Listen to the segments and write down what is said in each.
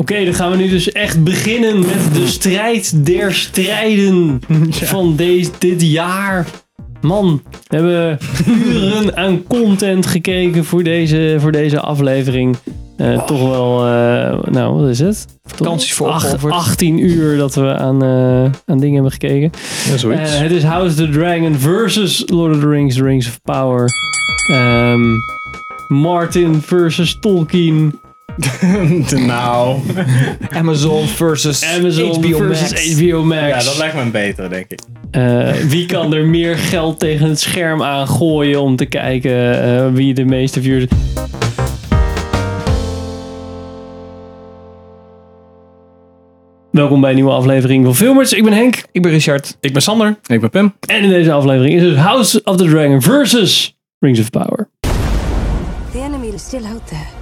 Oké, dan gaan we nu dus echt beginnen met de strijd der strijden van deze, dit jaar. Man, we hebben uren aan content gekeken voor deze, voor deze aflevering. Eh, Toch wel, eh, nou wat is het? Vakanties voor Ach- opofferd. 18 uur dat we aan, eh, aan dingen hebben gekeken. Ja, zoiets. Het is House of the Dragon versus Lord of the Rings, The Rings of Power. Ehm, Martin versus Tolkien. nou. Amazon versus Amazon HBO versus Max. HBO Max. Ja, dat lijkt me een betere, denk ik. Eh, wie kan er meer geld tegen het scherm aan gooien om te kijken eh, wie de meeste views... Welkom bij een nieuwe aflevering van Filmers. Ik ben Henk. Ik ben Richard. Ik ben Sander. Ik ben Pim. En in deze aflevering is het House of the Dragon versus Rings of Power. The enemy is still out there.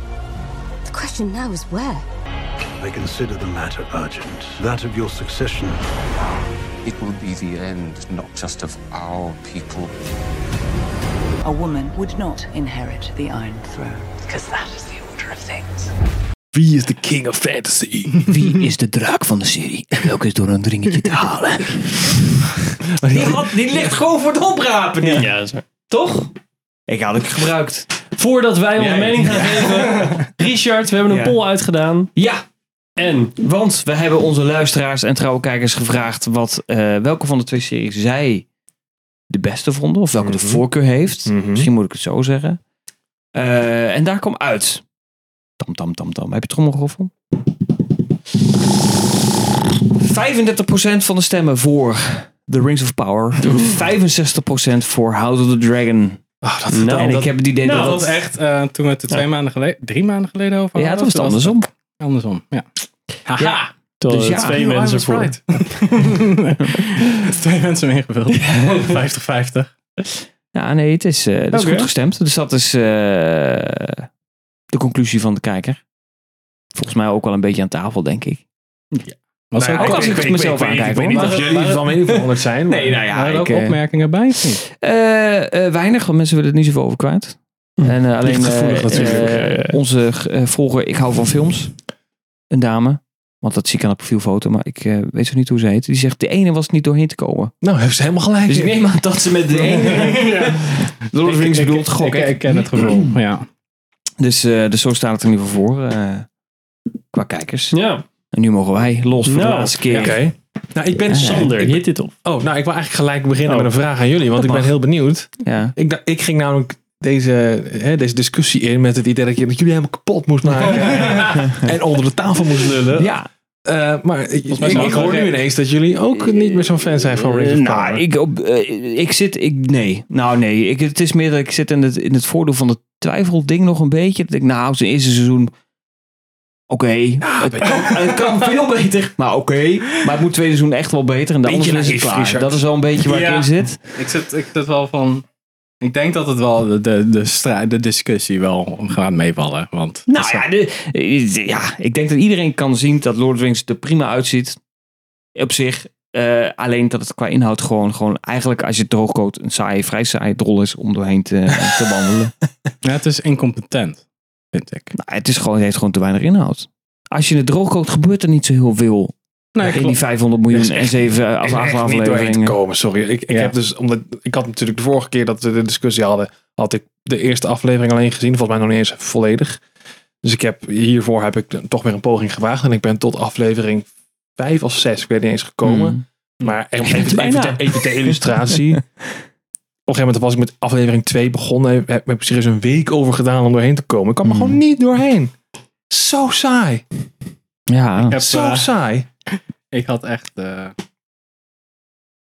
Question now is where? I consider the matter urgent. That of your succession. It will be the end not just of our people, A woman would not inherit the Iron Throne. Because that is the order of things. Wie is de king of fantasy? Wie is de draak van de serie? En welke is door een dringetje te halen? die, die ligt gewoon voor het oprapen. Ja. Toch? Ik had het gebruikt. Voordat wij onze Ja, mening gaan geven, Richard, we hebben een poll uitgedaan. Ja, En want we hebben onze luisteraars en trouwe kijkers gevraagd wat, eh, welke van de twee series zij de beste vonden. Of welke de voorkeur heeft. Misschien moet ik het zo zeggen. Eh, en daar kwam uit. Tam, tam, tam, tam. Heb je trommelgeroffel? 35% van de stemmen voor The Rings of Power. 65% voor House of the Dragon. Oh, dat, Nou, en dat, ik heb het idee nou, dat dat het... echt, eh, toen we het er twee maanden geleden, drie maanden geleden over Ja, hadden. dat was het toen andersom. Andersom, ja. Haha. Ja. Dus ja, twee mensen was voor. right. twee mensen meegevuld. 50-50. Ja, nee, het is, eh, het is goed gestemd. Dus dat is eh, de conclusie van de kijker. Volgens mij ook wel een beetje aan tafel, denk ik. Was Nou ja, ook, als ik het mezelf aankijk, Ik weet niet of Maar- jullie van mening veranderd zijn. Nee, nou ja, Waren er ook eh, opmerkingen bij? Eh, eh, weinig, want mensen willen het niet zoveel over kwijt. En eh, alleen gevoelig eh, natuurlijk. onze volger, ik hou van films, een dame, want dat zie ik aan de profielfoto, maar ik eh, weet zo niet hoe ze heet. Die zegt, de ene was niet doorheen te komen. Nou, heeft ze helemaal gelijk. Dus ik neem aan dat ze met de ene... Lord of the Rings Ik- bedoelt ik, gok, ik, ik ken het gevoel, ja. Dus, eh, dus zo staat het er in ieder geval voor, eh, qua kijkers. Ja, En nu mogen wij los voor de Nou, laatste keer. Oké. Nou, ik ben Sander, Ik- hit dit op. Oh, nou, ik wil eigenlijk gelijk beginnen Oh. met een vraag aan jullie, want ik ben heel benieuwd. Ja. Ik, dacht- ik ging namelijk deze, hè, deze discussie in met het idee dat, je, dat jullie helemaal kapot moest maken. en onder de tafel moest lullen. ja, Eh, maar ik, mij hoor wel- nu ineens dat jullie ook niet meer zo'n fan zijn van Rings of nou, Power. ik, op, eh, ik zit, ik, nee. Nou, nee. Ik, het is meer dat ik zit in het, in het voordeel van het twijfelding nog een beetje. Dat ik, nou, zijn eerste seizoen, oké. het, kan, het kan veel beter, maar oké. Maar het moet tweede seizoen echt wel beter. En dan is het klaar. Richard. Dat is wel een beetje waar Ja. ik in zit. Ik zit, ik zit wel van... Ik denk dat het wel de, de, de, strijd, de discussie wel gaat meevallen. Want Nou ja, de, ja, ik denk dat iedereen kan zien dat Lord of the Rings er prima uitziet. Op zich. Eh, alleen dat het qua inhoud gewoon, gewoon eigenlijk als je het droogkookt een saai, vrij saai drol is om doorheen te, te wandelen. ja, het is incompetent, vind ik. Nou, het, is gewoon, het heeft gewoon te weinig inhoud. Als je het droogkookt, gebeurt er niet zo heel veel. Nee, in die 500 miljoen en echt- 7 Ik af ben echt niet doorheen te afleveringen. komen, sorry. Ik, ik, Ja. heb dus, omdat, ik had natuurlijk de vorige keer dat we de discussie hadden, had ik de eerste aflevering alleen gezien. Volgens mij nog niet eens volledig. Dus ik heb, hiervoor heb ik toch weer een poging gewaagd. En ik ben tot aflevering 5 of 6, ik weet niet eens gekomen. Mm. Maar even, even, bijna. even, ter illustratie. Op een gegeven moment was ik met aflevering 2 begonnen. Heb, heb ik serieus een week over gedaan om doorheen te komen. Ik kwam er Mm. gewoon niet doorheen. Zo saai. Ja, Zo saai. Ik had echt. eh,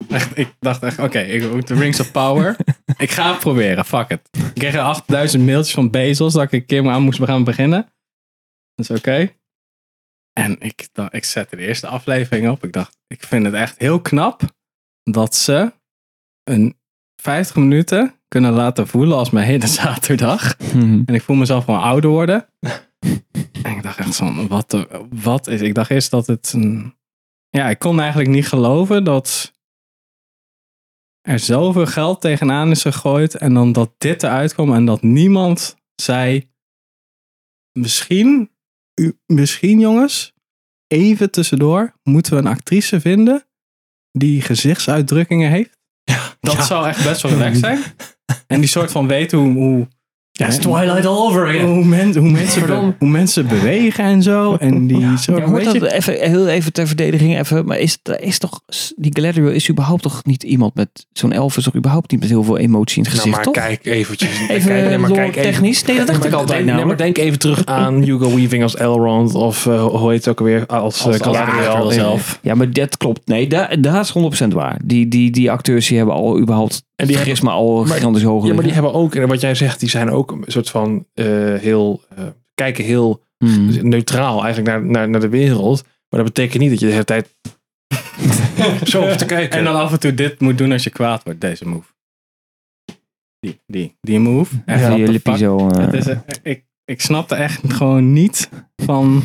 echt ik dacht echt, oké, ik moet de Rings of Power. ik ga het proberen, fuck it. Ik kreeg er 8000 mailtjes van Bezos dat ik een keer maar aan moest gaan beginnen. Dat is oké. En ik, ik zette de eerste aflevering op. Ik dacht, ik vind het echt heel knap dat ze een 50 minuten kunnen laten voelen als mijn hele zaterdag. Mhm. En ik voel mezelf gewoon ouder worden. En ik dacht echt van, wat, de- wat is... Ik dacht eerst dat het een... Ja, ik kon eigenlijk niet geloven dat er zoveel geld tegenaan is gegooid. En dan dat dit eruit kwam en dat niemand zei... Misschien, u, misschien jongens, even tussendoor, moeten we een actrice vinden die gezichtsuitdrukkingen heeft? Dat zou echt best wel relaxed zijn. En die soort van weet hoe, hoe, Ja, is Twilight all over again. hoe, men- hoe, mensen, be- hoe mensen bewegen en zo. En die zo, Ja, maar hoort dat even, heel even ter verdediging even. Maar is, is toch, die Galadriel is überhaupt toch niet iemand met, zo'n elf is toch überhaupt niet met heel veel emotie in het Nou, gezicht, maar toch? kijk eventjes. Even kijk, nee, maar lore kijk even- technisch? Nee, dat dacht maar ik altijd denk, maar denk even terug aan Hugo Weaving als Elrond. Of eh, hoe heet het ook alweer? Als, Als- eh, als Galadriel zelf. Ja, maar dat klopt. Nee, daar, daar is 100% waar. Die, die, die acteurs die hebben al überhaupt En die charisma al maar- gigantisch hoog Ja, maar die hebben ook, en wat jij zegt, die zijn ook een soort van eh, heel, eh, kijken heel Hmm. neutraal eigenlijk naar, naar, naar de wereld. Maar dat betekent niet dat je de hele tijd zo hoeft te kijken. En dan af en toe dit moet doen als je kwaad wordt, deze move. Die, die, die move. Echt, lippie fuck. zo. eh, Het is, ik, ik snapte echt gewoon niet van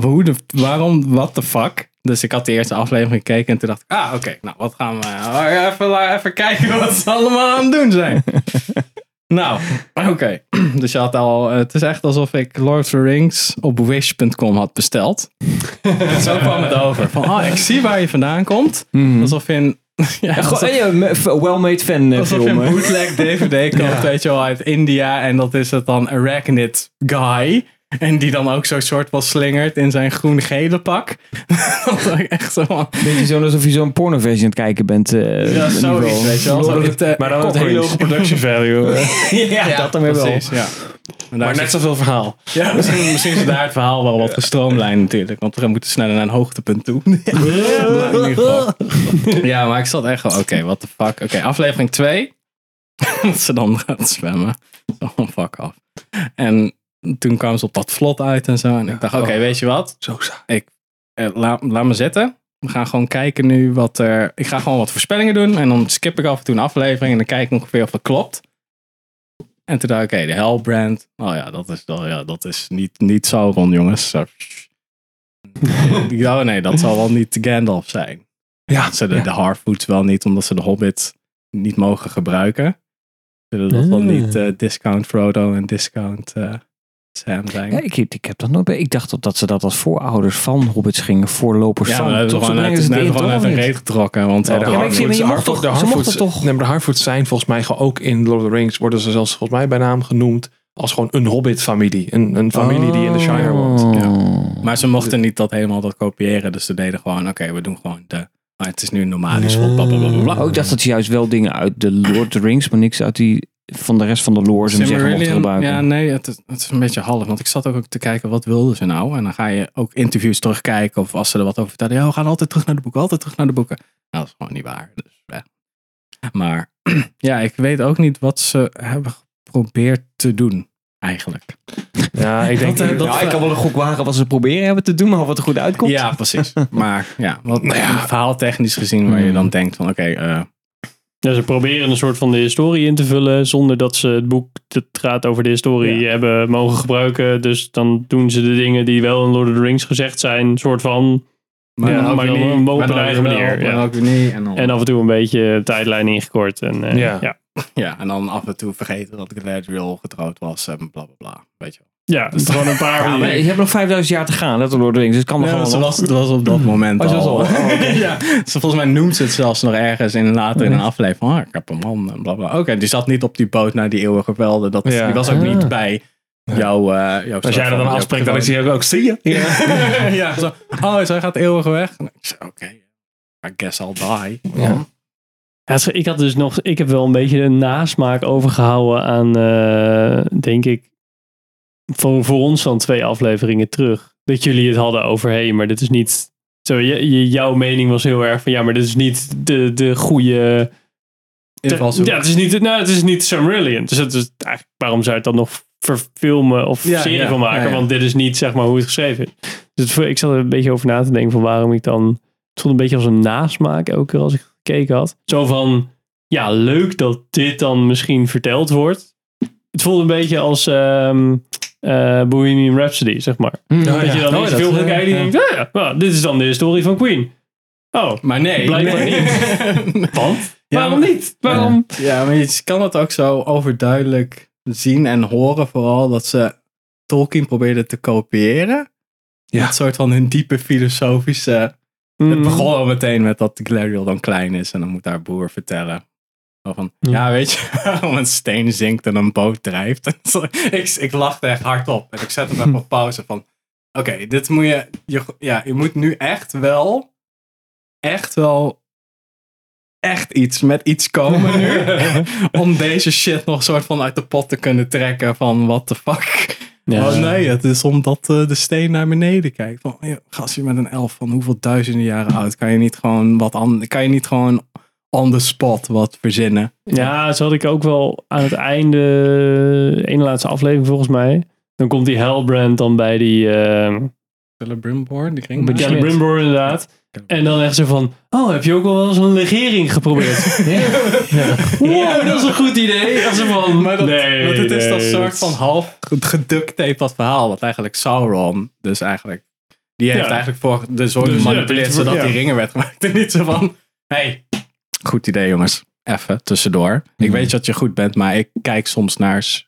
hoe de, waarom, what the fuck. Dus ik had de eerste aflevering gekeken en toen dacht ik, ah oké, nou wat gaan we, oh, even, even kijken wat ze allemaal aan het doen zijn. nou, oké. Dus je had al, het is echt alsof ik Lord of the Rings op wish.com had besteld. Zo kwam het over. Van, oh, ik zie waar je vandaan komt. Alsof je een, ja, eh, well-made fan eh, alsof je een bootleg DVD koopt, weet je wel, uit India. En dat is het dan Arachnid Guy. En die dan ook zo'n soort van slingert in zijn groen-gele pak. dat was echt zo van... Beetje zo alsof je zo'n pornoversie aan het kijken bent. eh, Ja, zoiets, weet je wel. Het, eh, maar dan met een hele hoge production value. eh. ja, dat dan weer wel. ja. Maar is net zoveel verhaal. Ja, misschien, misschien is daar het verhaal wel wat gestroomlijnd natuurlijk. Want we moeten sneller naar een hoogtepunt toe. In ieder geval. Ja, maar ik zat echt wel, oké, what the fuck. Oké, aflevering 2. dat ze dan gaat zwemmen. Oh, fuck af. En toen kwamen ze op dat vlot uit en zo. En ik dacht, oké, weet je wat? Zo saai. Eh, laat, laat me zitten. We gaan gewoon kijken nu wat er... Ik ga gewoon wat voorspellingen doen. En dan skip ik af en toe een aflevering. En dan kijk ik ongeveer of dat klopt. En toen dacht ik, oké, de Hellbrand. Oh ja, dat is, dat, ja, dat is niet, niet Sauron, jongens. Zo. Ik dacht, oh nee, dat zal wel niet Gandalf zijn. Ja, Ze de, ja. de Harfoots wel niet, omdat ze de Hobbit niet mogen gebruiken. Zullen dat wel Ah. niet eh, discount Frodo en discount eh, Sam zijn. Ja, ik, ik heb dat nooit bij. Ik dacht dat- dat ze dat als voorouders van hobbits gingen, voorlopers Ja, van. hebben Toch, gewoon uit, gewoon of een reet getrokken. Want Ja, de die Ja, maar ik zie- maar je Harfoots- mocht de Harfoots- toch- Nee, maar de Harfoots zijn volgens mij ook in Lord of the Rings worden ze zelfs volgens mij bij naam genoemd als gewoon een Hobbit-familie. Een, een familie die in de Shire woont. Oh. Maar ze mochten niet dat helemaal dat kopiëren. Dus ze deden gewoon, oké, we doen gewoon de... Maar het is nu bla bla bla bla, bla. Oh, ik dacht dat ze juist wel dingen uit de Lord of the Rings, maar niks uit die van de rest van de lore ze zeggen mochten gebruiken. ja, nee, het is, het is een beetje half. Want ik zat ook, ook te kijken, wat wilden ze nou? En dan ga je ook interviews terugkijken. Of als ze er wat over vertellen. Ja, we gaan altijd terug naar de boeken. Altijd terug naar de boeken. Nou, dat is gewoon niet waar. Dus, ja. Maar ja, ik weet ook niet wat ze hebben geprobeerd te doen. Eigenlijk. Ja, ik denk Dat, eh, dat- Nou, ik kan wel een gok wagen wat ze proberen hebben te doen, maar of het er goed uitkomt. Ja, precies. Maar ja, wat Nou ja. verhaaltechnisch gezien, waar je Hmm. dan denkt van, oké, eh, Ja, ze proberen een soort van de historie in te vullen zonder dat ze het boek dat gaat over de historie Ja. hebben mogen gebruiken. Dus dan doen ze de dingen die wel in Lord of the Rings gezegd zijn, soort van. maar Ja, op een eigen wel, manier, ja. ook niet. En dan, En af en toe een beetje tijdlijn ingekort. En, eh, Ja. ja. ja, en dan af en toe vergeten dat Galadriel getrouwd was en bla bla bla. Weet je wel. Ja, het is gewoon een paar. Ja, maar je hebt nog 5000 jaar te gaan, let op Lord of the Rings. Dus het kan nog Ja, gewoon ze was, het was op dat moment Oh, al. al- oh, ja, ze, volgens mij noemt ze het zelfs nog ergens in, later in een aflevering. Van, ah, ik heb een man en bla bla. Oké, die zat niet op die boot naar die eeuwige velden. Dat, Ja. Die was ook Ah. niet bij jouw, eh jouw Als jij er dan afspreekt, dan is hij ook, zie je? Ja, ja zo. Oh, zij gaat eeuwig weg. En ik zei, Oké, I guess I'll die. Ja. Ik had dus nog, ik heb wel een beetje een nasmaak overgehouden aan, eh, denk ik, voor, voor ons dan twee afleveringen terug. Dat jullie het hadden over, hé, hey, maar dit is niet, zo, je, je- jouw mening was heel erg van, ja, maar dit is niet de, de goede, ja, het is niet, nou, het is niet Silmarillion. Dus het is eigenlijk, waarom zou je het dan nog verfilmen of Ja, serie ja, van maken? ja. Want dit is niet, zeg maar, hoe het geschreven is. Dus het- ik zat er een beetje over na te denken van waarom ik dan, het voelde een beetje als een nasmaak elke keer als ik gekeken had. Zo van, ja, leuk dat dit dan misschien verteld wordt. Het voelde een beetje als ehm eh, Bohemian Rhapsody, zeg maar. Hmm. dat je dan Oh, film gaat kijken en je denkt, ah, ja, dit is dan de historie van Queen. Oh, Maar nee. Blijkbaar niet. want? Ja, Waarom maar- niet? Waarom? Ja, maar je kan het ook zo overduidelijk zien en horen. Vooral dat ze Tolkien probeerden te kopiëren. Ja. Een soort van hun diepe filosofische... Mm. Het begon al meteen met dat Galadriel dan klein is. En dan moet haar broer vertellen. Van, Ja. ja. weet je, waarom een steen zinkt en een boot drijft. Ik, ik lachte echt hardop. En ik zette hem even op pauze van... Oké, dit moet je, je... Ja, je moet nu echt wel... Echt wel... Echt iets met iets komen nu. om deze shit nog soort van uit de pot te kunnen trekken. Van, what the fuck. Ja. Oh nee, het is omdat eh, de steen naar beneden kijkt. Van, ja, gastje met een elf van hoeveel duizenden jaren oud. Kan je niet gewoon wat aan, kan je niet gewoon on the spot wat verzinnen? Ja, zo had ik ook wel aan het einde, de ene laatste aflevering volgens mij. Dan komt die Hellbrand dan bij die, uh, Celebrimbor, die ging bij. Celebrimbor inderdaad. En dan echt zo van, oh, heb je ook wel eens een legering geprobeerd? Wow, dat is een goed idee. Als ze van, Maar dat, nee, want het is nee, dat soort van half geduct dat verhaal. Dat eigenlijk Sauron, dus eigenlijk, die heeft Ja. eigenlijk voor de zorg Dus ja, gemanipuleerd dit- zodat ja. die ringen werd gemaakt. En niet zo van, hey, goed idee jongens, even tussendoor. Ik weet dat je goed bent, maar ik kijk soms naar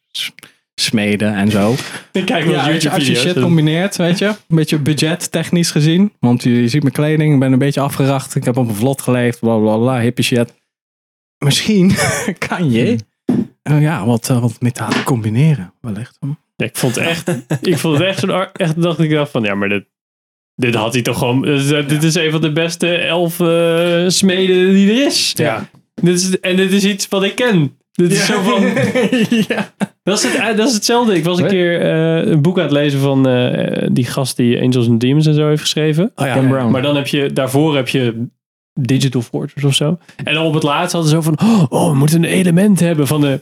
smeden en zo. Ik kijk wel Ja, eens weet je, als je shit combineert, weet je, een beetje budget technisch gezien. Want je, je ziet mijn kleding, ik ben een beetje afgeracht. Ik heb op een vlot geleefd, bla bla bla, hippie shit. Misschien kan je eh, ja, wat, eh, wat metalen combineren, wellicht. Ja, ik vond het echt, ik vond het echt zo'n, echt dacht ik dacht van, ja, maar dit, dit had hij toch gewoon, dit dit is een van de beste elf eh, smeden die er is. Ja. Dit is. En dit is iets wat ik ken. Dit is zo van, ja. dat, is het, dat is hetzelfde. Ik was een keer eh, een boek aan het lezen van eh, die gast die Angels and Demons en zo heeft geschreven. Oh ja, ja. Brown. Maar dan heb je, daarvoor heb je Digital Fortress of zo. En dan op het laatst hadden ze zo van, oh, we moeten een element hebben van de...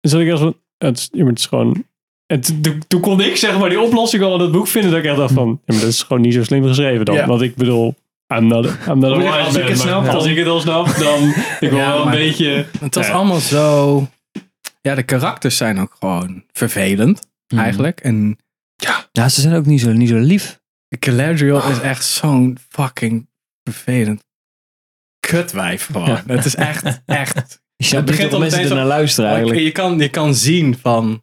Dus dat ik echt van, is, het is gewoon... En toen- toen- kon ik zeg maar die oplossing al in het boek vinden. Dat ik echt dacht van, ja, maar dat is gewoon niet zo slim geschreven dan. Ja. Want ik bedoel, I'm not, a- I'm not a Als wise ik man, het maar snap, Als dan- ik het al snap, dan... Ik wil Ja, wel een beetje... Het was Ja. allemaal zo... Ja, de karakters zijn ook gewoon vervelend, Mhm. eigenlijk. En Ja, ze zijn ook niet zo, niet zo lief. Galadriel is echt zo'n fucking vervelend kutwijf gewoon. Ja. Het is echt, echt... Je begint dat al mensen meteen er zo- naar luisteren eigenlijk. Je kan, je kan zien van...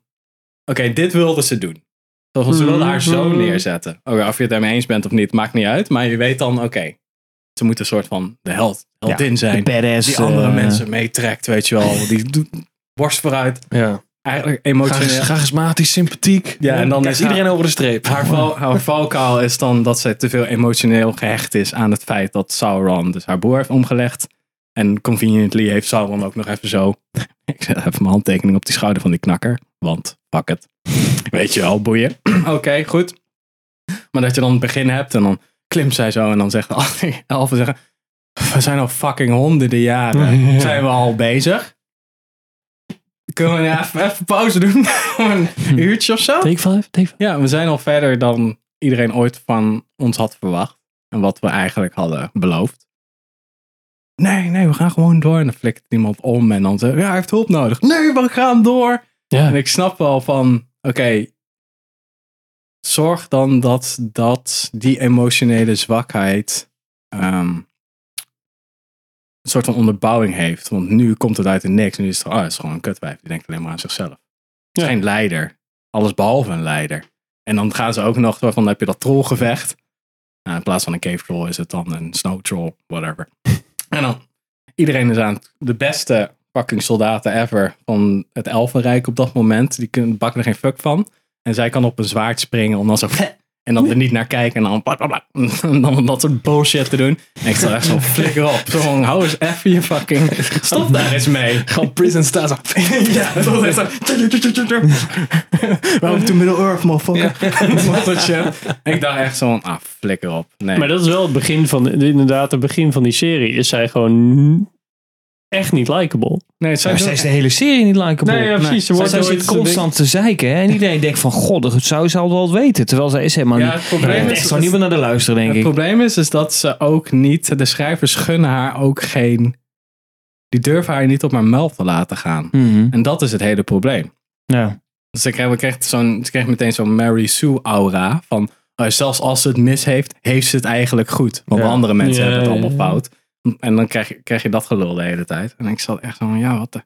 Oké, dit wilden ze doen. Ze wilden haar zo Mhm. neerzetten. Oké, of je het ermee eens bent of niet, maakt niet uit. Maar je weet dan, oké, ze moeten een soort van de held, heldin zijn. De badass. die andere eh, mensen meetrekt, weet je wel. Die doet borst vooruit. Ja. Eigenlijk emotioneel. charismatisch, sympathiek. Ja, en dan Kijk is iedereen haar- over de streep. Haar, val, haar valkuil is dan dat zij te veel emotioneel gehecht is aan het feit dat Sauron dus haar broer heeft omgelegd. En conveniently heeft Sauron ook nog even zo. Ik zet even mijn handtekening op die schouder van die knakker. Want fuck het. Weet je wel, boeien. Oké, goed. Maar dat je dan het begin hebt en dan klimt zij zo en dan zegt elfen zeggen. We zijn al fucking honderden jaren. Zijn we al bezig? Kunnen we ja, even, even pauze doen? een uurtje of zo? Take five, take five. Ja, we zijn al verder dan iedereen ooit van ons had verwacht. En wat we eigenlijk hadden beloofd. Nee, nee, we gaan gewoon door. En dan flikt iemand om en dan zegt ja, hij heeft hulp nodig. Nee, we gaan door. Ja. En ik snap wel van, oké, zorg dan dat, dat die emotionele zwakheid ehm, een soort van onderbouwing heeft. Want nu komt het uit de niks. Nu is het, oh, het is gewoon een kutwijf. Die denkt alleen maar aan zichzelf. Ja. geen leider. Alles behalve een leider. En dan gaan ze ook nog, van, dan heb je dat trollgevecht. Nou, in plaats van een cave troll is het dan een snow troll, whatever. En dan, iedereen is aan de beste fucking soldaten ever van het Elfenrijk op dat moment. Die kunnen, bakken er geen fuck van. En zij kan op een zwaard springen om dan zo... En dan er niet naar kijken en dan, bla, bla, bla, en dan dat soort bullshit te doen. En ik sta echt zo flikker op. Zo van, hou eens even je fucking... Stop daar eens mee. Gewoon prison staat zo. Ja, dat echt zo... Welcome to Middle Earth, motherfucker. Shit. En ik dacht echt zo van, ah, flikker op. Nee. Maar dat is wel het begin van, inderdaad, het begin van die serie. Is zij gewoon echt niet likable. nee, zij is de hele serie niet likable. Nee, ja, precies. Ze wordt zij zit constant te zeiken. Hè? En iedereen denkt van, god, dat zou ze al wel weten. Terwijl zij is helemaal Ja, niet... het probleem Ja, is- echt zou niemand naar de luisteren, denk Het ik. probleem is, is dat ze ook niet, de schrijvers gunnen haar ook geen, die durven haar niet op haar melk te laten gaan. Mhm. En dat is het hele probleem. Ja. Dus ze kreeg, we kreeg zo'n, ze kreeg meteen zo'n Mary Sue aura van, oh, zelfs als ze het mis heeft, heeft ze het eigenlijk goed. Want Ja. andere mensen Ja, hebben het ja, allemaal ja. fout. En dan krijg je, krijg je dat gelul de hele tijd. En ik zat echt zo van, ja, wat de,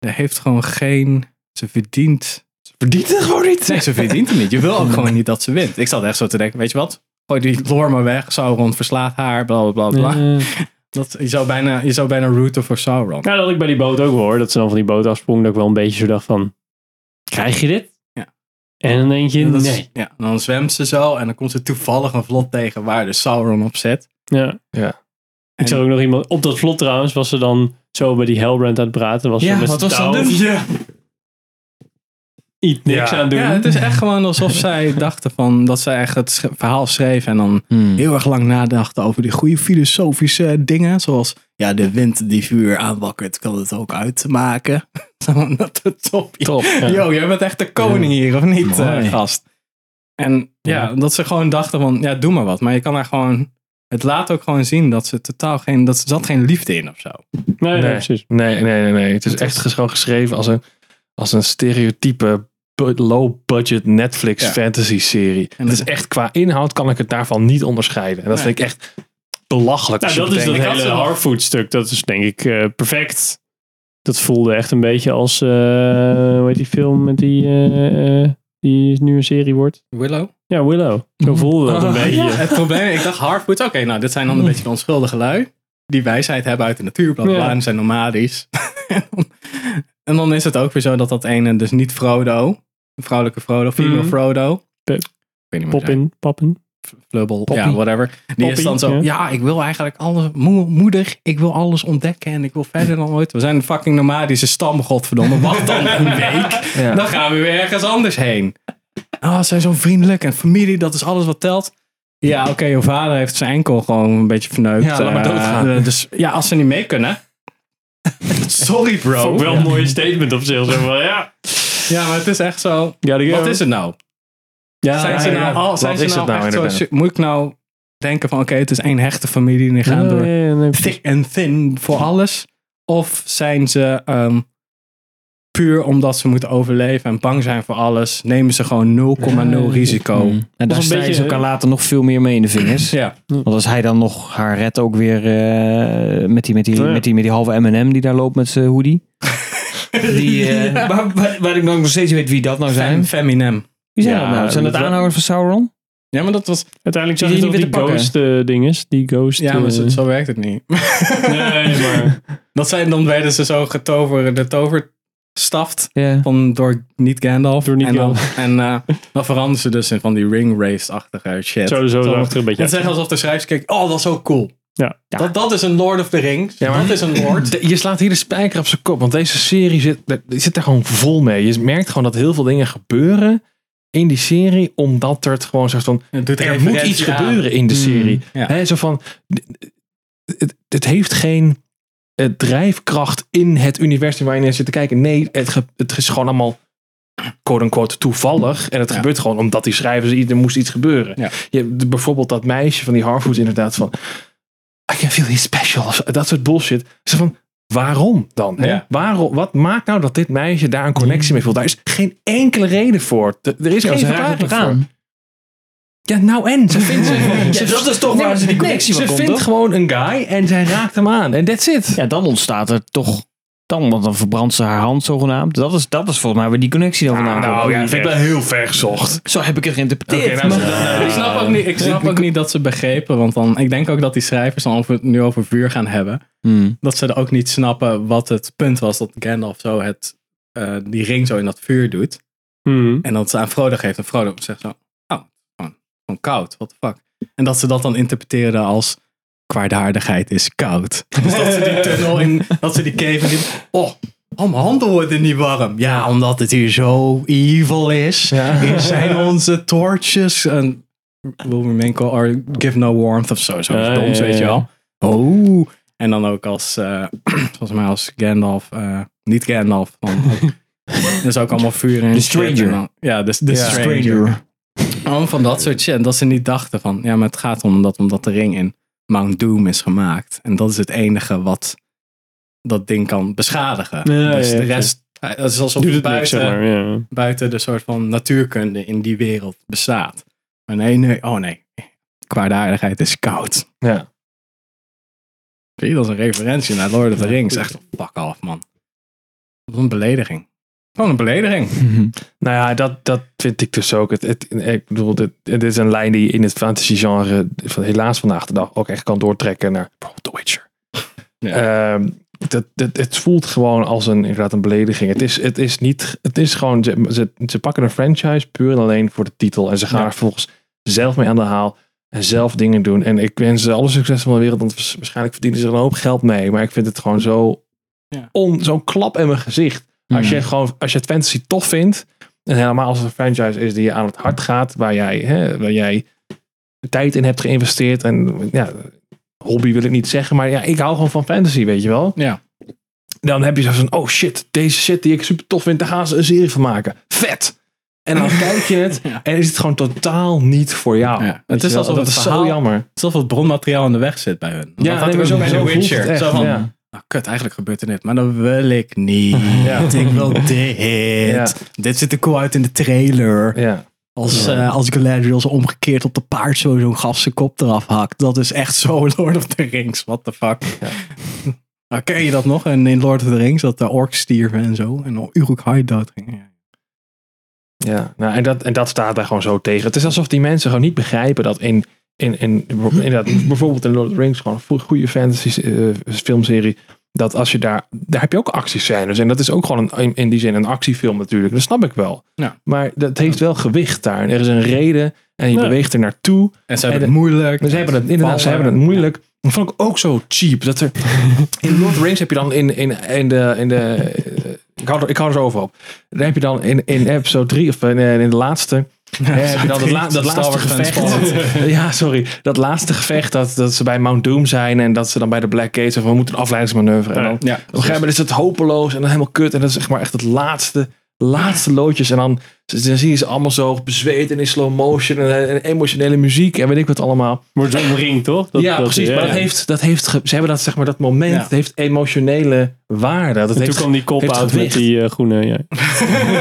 ze heeft gewoon geen, ze verdient, ze verdient het gewoon niet. Nee, ze verdient het niet. Je wil ook gewoon niet dat ze wint. Ik zat echt zo te denken, weet je wat? Gooi die lore maar weg. Sauron verslaat haar, bla bla bla. bla. Dat, je, zou bijna, je zou bijna rooten voor Sauron. Ja, dat had ik bij die boot ook wel hoor. Dat ze dan van die boot afsprong. Dat ik wel een beetje zo dacht van... Krijg je dit? Ja. En dan denk je, is- nee. ja, dan zwemt ze zo en dan komt ze toevallig een vlot tegen waar de Sauron op zit. Ja. Ja. Ik zag ook nog iemand... Op dat vlot trouwens was ze dan zo bij die Hellbrand aan het praten. Was ze Ja, met wat was dat touw doen? Ja. Iets niks Ja. aan doen. ja, het is echt gewoon alsof zij dachten van dat zij echt het verhaal schreef en dan heel erg lang nadachten over die goede filosofische dingen. Zoals, ja, de wind die vuur aanwakkert, kan het ook uitmaken. Zo, dat is top. Top. Yo, jij bent echt de koning hier, of niet, eh, gast? En ja, dat ze gewoon dachten van, ja, doe maar wat. Maar je kan daar gewoon, het laat ook gewoon zien dat ze totaal geen, dat zat geen liefde in of zo. Nee, nee, Nee. precies. Nee, nee, nee, nee. Het is echt gewoon geschreven als een, als een stereotype bu- low-budget Netflix Ja. fantasy serie. En Het is echt qua inhoud kan ik het daarvan niet onderscheiden. En dat Nee. vind ik echt belachelijk. Nou, dat is dat bedenkt. hele Harfood stuk. Dat is denk ik eh, perfect. Dat voelde echt een beetje als... eh hoe heet die film met die... eh, eh, die nu een serie wordt? Willow? Ja, Willow. Zo voelde dat een beetje. Ja, het probleem, ik dacht Hardwood, oké, nou, dit zijn dan een beetje de onschuldige lui. Die wijsheid hebben uit de natuur, bla bla, en zijn nomadisch. en, dan, en dan is het ook weer zo dat dat ene, dus niet Frodo, de vrouwelijke Frodo, female Mhm. Frodo. Pe- Poppin, pappen. Flubbel, Poppy. ja, whatever. Die Poppy, is dan zo, ja. ja. ik wil eigenlijk alles, mo- moeder, ik wil alles ontdekken en ik wil verder dan ooit. We zijn een fucking nomadische stam, godverdomme. Wacht dan een week, Ja. dan gaan we weer ergens anders heen. Oh, ze zijn zo vriendelijk en familie, dat is alles wat telt. Ja, oké, je vader heeft zijn enkel gewoon een beetje verneukt. Ja, laat maar Eh, doodgaan. eh, dus ja, als ze niet mee kunnen. Sorry bro. Vond wel een mooie statement op zich. Ja, Ja, maar het is echt zo. go. Wat is het nou? Ja, zijn ze ja, nou, ja. al, zijn ze nou, nou echt zo, moet ik nou denken van oké, het is één hechte familie en die gaan Ja, door ja, ja, nee, thick and thin voor alles? Of zijn ze ehm, puur omdat ze moeten overleven en bang zijn voor alles, nemen ze gewoon 0,0 risico? Mm. En daar snijden beetje- ze elkaar later nog veel meer mee in de vingers. Ja, Want als hij dan nog haar redt ook weer eh, met, die, met, die, Ja. met, die, met die halve M&M die daar loopt met zijn hoodie. Die, eh, waar, waar, waar ik nog steeds weet wie dat nou zijn. Fem, feminem. Wie zijn Ja, dat nou? Zijn dat dat- aanhangers van Sauron? Ja, maar dat was. Uiteindelijk zag Die je toch die ghost eh, dinges. Die ghost... Ja, maar zo, zo werkt het niet. Nee, maar... Dat zijn, dan werden ze zo getoverd, de Ja. van, door niet Gandalf. Door niet en dan, Gandalf. en eh, dan veranderen ze dus in van die ring race-achtige shit. Zo, zo, zo achter een beetje Het echt alsof de schrijver kijkt, oh, dat is zo cool. Ja. Dat, dat is een Lord of the Rings. Ja, maar- dat is een Lord. De- Je slaat hier de spijker op zijn kop. Want deze serie zit, er- zit er gewoon vol mee. Je merkt gewoon dat heel veel dingen gebeuren in die serie. Omdat er het gewoon zo van... Er moet iets aan. gebeuren in de serie. Ja. Hè, zo van... Het, het heeft geen drijfkracht in het universum waar je naar zit te kijken. Nee, het, het is gewoon allemaal quote-unquote toevallig. En het Ja. gebeurt gewoon omdat die schrijvers... Er moest iets gebeuren. Ja. Je hebt bijvoorbeeld dat meisje van die Harfoot inderdaad van... I can feel he's special. Dat soort bullshit. Zo van, waarom dan? Hè? Ja. Waarom, wat maakt nou dat dit meisje daar een connectie mee voelt? Daar is geen enkele reden voor. Er is geen ze verklaring aan. Ja, nou en. Ze vindt, Ja, dat is toch waar ze die connectie Ze van komt, vindt toch? gewoon een guy en zij raakt hem aan. En that's it. Ja, dan ontstaat er toch... Dan, want dan verbrandt ze haar hand zogenaamd. Dat is, dat is volgens mij waar die connectie dan vandaan komt. nou ja, dat vind ik wel heel ver gezocht. Zo heb ik het geïnterpreteerd. Nou, ik snap, ook niet, ik snap ook niet dat ze begrepen, want dan, ik denk ook dat die schrijvers dan over, nu over vuur gaan hebben. Hmm. Dat ze er ook niet snappen wat het punt was dat Gandalf zo het, eh, die ring zo in dat vuur doet. Hmm. En dat ze aan Frodo geeft. En Frodo zegt zo, gewoon, koud, what the fuck. En dat ze dat dan interpreteren als kwaadaardigheid is koud. Dus dat ze die tunnel in, dat ze die cave in, oh, oh, mijn handen worden niet warm. Ja, omdat het hier zo evil is. Hier zijn onze torches. En cold or give no warmth of zo. Zo Ja, doms, ja, weet je ja. wel. Oh. En dan ook als, eh, volgens mij als Gandalf, eh, niet Gandalf. Dan ook, dus ook allemaal vuur en The. Stranger. En dan- ja, de, de Ja. stranger. Van dat soort shit. Dat ze niet dachten van, ja, maar het gaat om dat, omdat de ring in Mount Doom is gemaakt. En dat is het enige wat dat ding kan beschadigen. Ja, dus ja, de ja. rest, het is alsof het buiten, niks, zeg maar. Ja. buiten de soort van natuurkunde in die wereld bestaat. Maar nee, nee, oh nee. Kwaadaardigheid is koud. Ja. Zie je, dat is een referentie naar Lord of the Rings. Echt, fuck off, man. Wat een belediging. Gewoon een belediging. Nou ja, dat, dat vind ik dus ook. Het, het, ik bedoel, dit, dit is een lijn die in het fantasy genre van helaas vandaag de dag ook echt kan doortrekken naar bijvoorbeeld The Witcher. Ehm, dat, dat, het voelt gewoon als een, inderdaad een belediging. Het is, het is niet, het is gewoon, ze, ze, ze pakken een franchise puur en alleen voor de titel. En ze gaan Ja. er vervolgens zelf mee aan de haal. En zelf dingen doen. En ik wens ze alle succes van de wereld. Want waarsch- waarschijnlijk verdienen ze er een hoop geld mee. Maar ik vind het gewoon zo, Ja. on, zo'n klap in mijn gezicht. Als, je gewoon, als je het fantasy tof vindt. En helemaal als het een franchise is die je aan het hart gaat. Waar jij, hè, waar jij tijd in hebt geïnvesteerd. En ja, hobby wil ik niet zeggen. Maar ja, ik hou gewoon van fantasy, weet je wel. Ja. Dan heb je zo van, oh shit, deze shit die ik super tof vind. Daar gaan ze een serie van maken. Vet! En dan kijk je het. Ja. En is het gewoon totaal niet voor jou. Ja. Het is alsof het is verhaal- zo jammer. Alsof het bronmateriaal in de weg zit bij hun. Want Ja, dat nee, zo- bij zo het Witcher. echt, Zo van, ja. Nou, kut, eigenlijk gebeurt er dit. Maar dat wil ik niet. Ja. Ik wil dit. Ja. Dit ziet er cool uit in de trailer. Ja. Als, eh, als Galadriel zo omgekeerd op de paard zo zo'n zijn kop eraf hakt. Dat is echt zo Lord of the Rings. What the fuck. Nou, ken je dat nog? En in Lord of the Rings, dat de orks stierven en zo. En Uruk-hai doodging. Ja. Ja, nou, en, dat, en dat staat daar gewoon zo tegen. Het is alsof die mensen gewoon niet begrijpen dat in, in, in, inderdaad, bijvoorbeeld in Lord of the Rings, gewoon een goede fantasy eh, filmserie, dat als je daar, daar heb je ook actiescènes. En dat is ook gewoon een, in, die zin een actiefilm natuurlijk. Dat snap ik wel. Ja. Maar dat heeft wel gewicht daar. En er is een reden en je Ja. beweegt er naartoe. En ze hebben En het moeilijk. Ze hebben het inderdaad, ze hebben het moeilijk. Dat vond ik ook zo cheap. Dat er, in Lord of the Rings heb je dan in, in, in de. In de ik, hou er, ik hou er zo over op. Dan heb je dan in, in episode 3 of in, in de laatste. Dan dat, la- dat laatste gevecht. ja, sorry. Dat laatste gevecht dat, dat ze bij Mount Doom zijn. En dat ze dan bij de Black Gate zeggen: we moeten een afleidingsmanoeuvre. En dan, Ja, op een gegeven moment is het hopeloos en dan helemaal kut. En dat is zeg maar echt het laatste, laatste loodjes. En dan, dan zie je ze allemaal zo bezweet en in slow motion. En, en emotionele muziek en weet ik wat allemaal. Wordt zo'n ring, toch? Dat- ja, dat- precies. ja, maar dat heeft, dat heeft, ze hebben dat zeg maar dat moment. Ja. Heeft emotionele waarde. Dat En toen heeft, kwam die kop heeft uit met die eh, groene. Ja.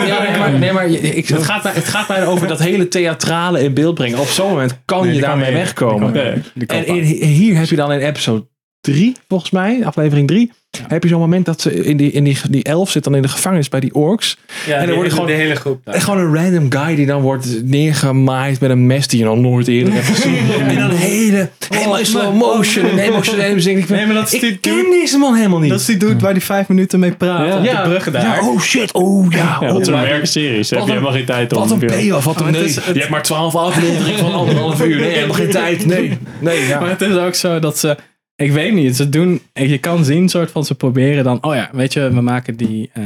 Ja, nee, maar, nee, maar ik, het, gaat mij, het gaat mij over dat hele theatrale in beeld brengen. Op zo'n moment kan Nee, je daarmee mee. wegkomen. Kan En in- hier heb je dan in episode 3, volgens mij, aflevering 3, heb je zo'n moment dat ze in die, in die, die elf zit dan in de gevangenis bij die orks. Ja, en dan wordt gewoon, de hele groep daar. en gewoon een random guy die dan wordt neergemaaid met een mes die je nog nooit eerder hebt gezien. en dan hele, helemaal in slow motion en emotionele. Ik, Nee, maar dat is ik die ken dude- deze man helemaal niet. Dat is die dude waar die vijf minuten mee praat. Ja. op de bruggen daar. Oh shit, oh ja. Ja, oh, dat soort maar- werkseries. Heb Wat je een- helemaal geen tijd om. Wat een payoff, wat een nee. Je hebt maar twaalf afleveringen van anderhalf uur. Nee, helemaal geen tijd. Nee, nee, ja. Maar het is ook zo dat ze, ik weet niet, ze doen, je kan zien, soort van, ze proberen dan, oh ja, weet je, we maken die, eh,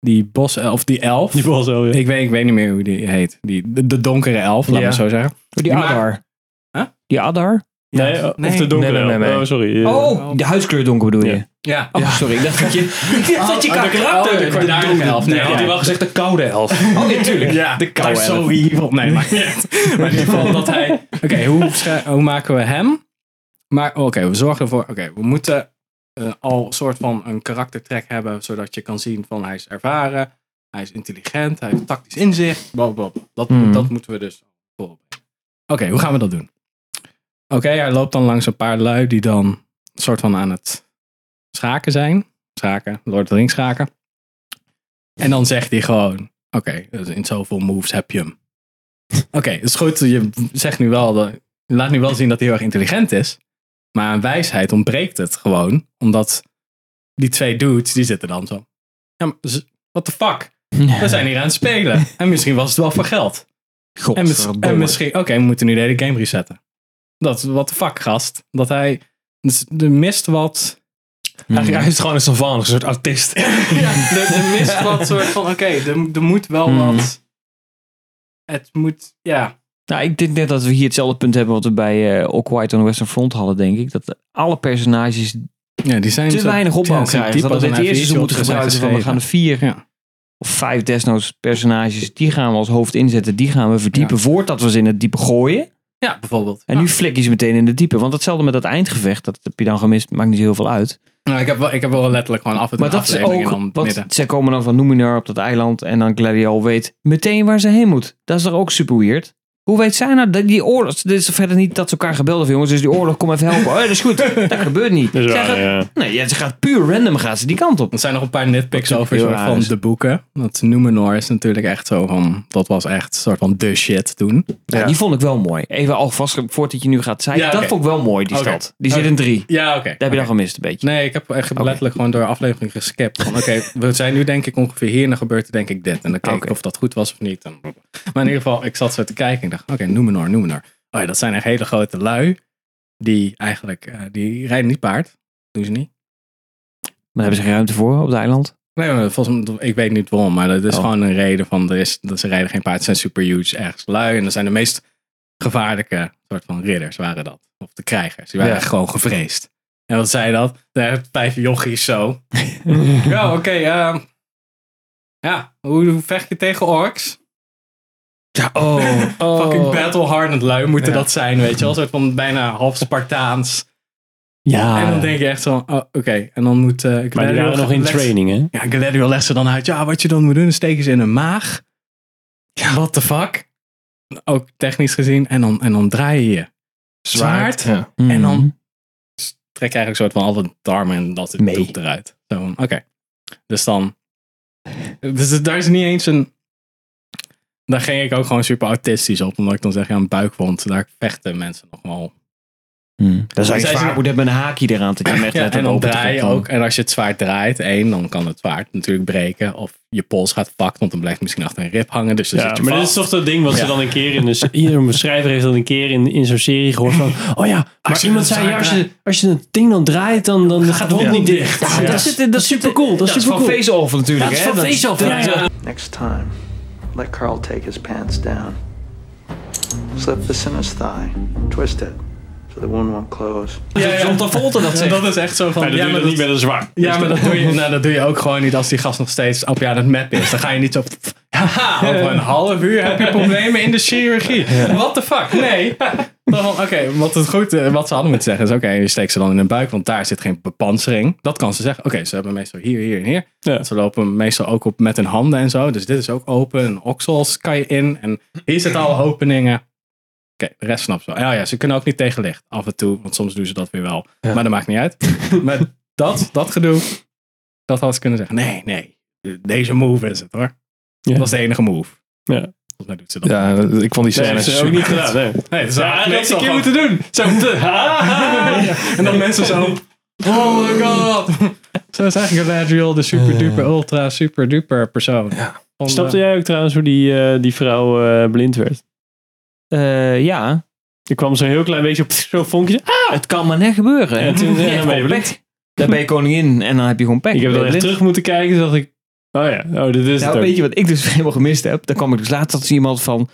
die bos, of die elf. Die zo, ja. ik, weet, ik weet niet meer hoe die heet. Die, de, de donkere elf, laat Ja. me zo zeggen. Die Adar. Huh? Die Adar? Nee, eh, nee. of de donkere. Nee, nee, nee, nee. Oh, sorry. Oh, de huidskleur donker bedoel je? Ja. Ja, Oh, sorry. Ik dacht dat je... Ik dacht dat je Oh, de- karakter... oh, de kwaadaardige elf. Nee, Nee, had hij wel gezegd de koude elf. Oh, nee, tuurlijk. Ja, de koude is zo elf. evil. Nee, maar, maar in ieder geval dat hij... Oké, hoe, hoe maken we hem? Maar oké, we zorgen ervoor... Oké, we moeten eh, al een soort van een karaktertrek hebben... zodat je kan zien van hij is ervaren, hij is intelligent, hij heeft tactisch inzicht. Blablabla. Dat, Mhm. dat moeten we dus vooropbrengen. Oké, hoe gaan we dat doen? Oké, hij loopt dan langs een paar lui die dan een soort van aan het schaken zijn. Schaken, Lord of the Rings schaken. En dan zegt hij gewoon, oké, dus in zoveel moves heb je hem. Oké, het is goed, je zegt nu wel, dat, je laat nu wel zien dat hij heel erg intelligent is. Maar aan wijsheid ontbreekt het gewoon. Omdat die twee dudes, die zitten dan zo. Ja, maar what the fuck? We zijn hier aan het spelen. En misschien was het wel voor geld. En, mis- Godverdomme. en misschien, oké, we moeten nu de hele game resetten. Dat, what the fuck, gast. Dat hij, dus er mist wat... Eigenlijk hij is gewoon een savant, een soort autist. Ja, er, er mist wat soort van, oké, er, er moet wel Hmm. wat... Het moet, ja. Nou, ik denk net dat we hier hetzelfde punt hebben wat we bij eh All Quiet on the Western Front hadden, denk ik. Dat alle personages Ja, die zijn te zo- weinig opbouw ja, krijgen. Dat we een eerste A4'tje moeten gebruiken van we gaan de vier Ja. of vijf desnoods personages, die gaan we als hoofd inzetten. Die gaan we verdiepen voordat we ze in het diepe gooien. Ja, bijvoorbeeld. En nu flik je ze meteen in het diepe. Want hetzelfde met dat eindgevecht, dat heb je dan gemist, maakt niet heel veel uit. Nou, ik, heb wel, ik heb wel letterlijk gewoon af en toe Maar dat is ook, want midden. zij komen dan van Numenor op dat eiland en dan Gladiol weet meteen waar ze heen moet. Dat is toch ook super weird? Hoe weet zij nou dat die oorlog... Dit is verder niet dat ze elkaar gebeld hebben, jongens. Dus die oorlog, kom even helpen. Oh, ja, dat is goed. Dat gebeurt niet. Dat waar, gaat- ja. Nee, ja, ze gaat puur random gaat ze die kant op. Er zijn nog een paar nitpicks over van is. de boeken. Dat Numenor is natuurlijk echt zo van... Dat was echt een soort van de shit toen. Ja, Die vond ik wel mooi. Even alvast, voordat je nu gaat zeggen. Ja, Dat vond ik wel mooi, die stad. Die zit in drie. Ja, oké. Daar heb je dan gemist een beetje. Nee, ik heb echt letterlijk gewoon door de aflevering geskipt. Van oké, we zijn nu denk ik ongeveer hier en dan gebeurt er denk ik dit. En dan keek ik of dat goed was of niet. En- maar in ieder geval, ik zat zo te kijken dacht, oké, Numenor, Numenor. Oh ja, dat zijn echt hele grote lui. Die eigenlijk, eh, die rijden niet paard. Doen ze niet. Maar hebben ze geen ruimte voor op het eiland? Nee, volgens mij, ik weet niet waarom, maar dat is Oh. gewoon een reden van, er is, dat ze rijden geen paard. Ze zijn super huge, ergens lui. En dat zijn de meest gevaarlijke soort van ridders waren dat. Of de krijgers. Die waren Ja. gewoon gevreesd. En wat zei dat? Daar vijf jochies zo. ja, oké. ehm, ja, hoe, hoe vecht je tegen orks? Ja, oh. Fucking battle-hardened lui moeten Ja. dat zijn, weet je wel. Een soort van bijna half Spartaans. Ja, En dan denk je echt zo, oh, oké. En dan moet... eh maar die waren nog in les- training, hè? Ja, Galadriel legt ze dan uit. Ja, wat je dan moet doen, is steken ze in een maag. Ja. What the fuck? Ook technisch gezien. En dan, en dan draai je je zwaard. Ja. En dan Mhm. trek je eigenlijk een soort van alle darmen en dat Mee. doet eruit. Zo oké. Dus dan... Dus daar is niet eens een... Daar ging ik ook gewoon super autistisch op. Omdat ik dan zeg, ja, een buikwond. Daar vechten mensen nog wel. Hmm. Dat is Zij eigenlijk zwaar. Moet hebben een haakje eraan. Dat je hem echt Ja, en dan open draai je ook. En als je het zwaard draait, één, dan kan het zwaard natuurlijk breken. Of je pols gaat vakt, want dan blijft het misschien achter een rib hangen. Dus dan Ja, zit je maar dit vast. is toch dat ding wat ze dan een keer in de... Hier, een schrijver heeft dan een keer in, in zo'n serie gehoord van... Oh ja, maar iemand zei, ja, als je, als je het ding dan draait, dan, dan gaat het het niet niet dicht. dicht. Ja, Ja. dat, is, dat is super cool. Dat is Dat is super van cool. Face-Off natuurlijk. Dat is hè? van Face-Off. Next time, let Carl take his pants down. Slip this in his thigh. Twist it so the wound won't close. John Travolta dat Ja, zegt. dat is echt zo van... Ja, dat ja, doe je maar dan niet dat, met een zwaar. ja, maar dat doe, je, nou, dat doe je ook gewoon niet als die gast nog steeds op je aan het map is. Dan ga je niet zo... Haha, over een half uur heb je problemen in de chirurgie. What the fuck? Nee. Oké, wat, het goed, eh, wat ze hadden moeten zeggen is... Oké, je steekt ze dan in hun buik, want daar zit geen bepansering. Dat kan ze zeggen. Oké, ze hebben meestal hier, hier en hier. Ja. Ze lopen meestal ook op met hun handen en zo. Dus dit is ook open. En oksels kan je in. En hier zitten alle openingen. Oké, de rest snapt ze wel. Ja, ja, ze kunnen ook niet tegen licht. Af en toe, want soms doen ze dat weer wel. Maar dat maakt niet uit. maar dat, dat gedoe, dat had ze kunnen zeggen. Nee, nee. Deze move is het hoor. Ja. Dat is de enige move. Ja. Volgens mij doet ze dat. Ja, ik vond die Nee, scène dat is ook niet gedaan. Nee. Nee, dat is Ja, ze een keer van- moeten doen. Zo te... En dan mensen zo. Oh my god. Zo is eigenlijk Galadriel de super duper ultra super duper persoon. Van, Snapte eh, jij ook trouwens hoe die, eh, die vrouw eh, blind werd? Eh, ja, Er kwam zo'n heel klein beetje op zo'n vonkje. Ah! het kan maar net gebeuren. En toen- Je en hebt dan ben je gewoon blind. pech. Dan ben je koningin en dan heb je gewoon pech. Ik heb dan je echt terug moeten kijken. Dacht ik, oh ja, oh, dit is Nou, weet je wat ik dus helemaal gemist heb? Dan kwam ik dus later dat iemand van...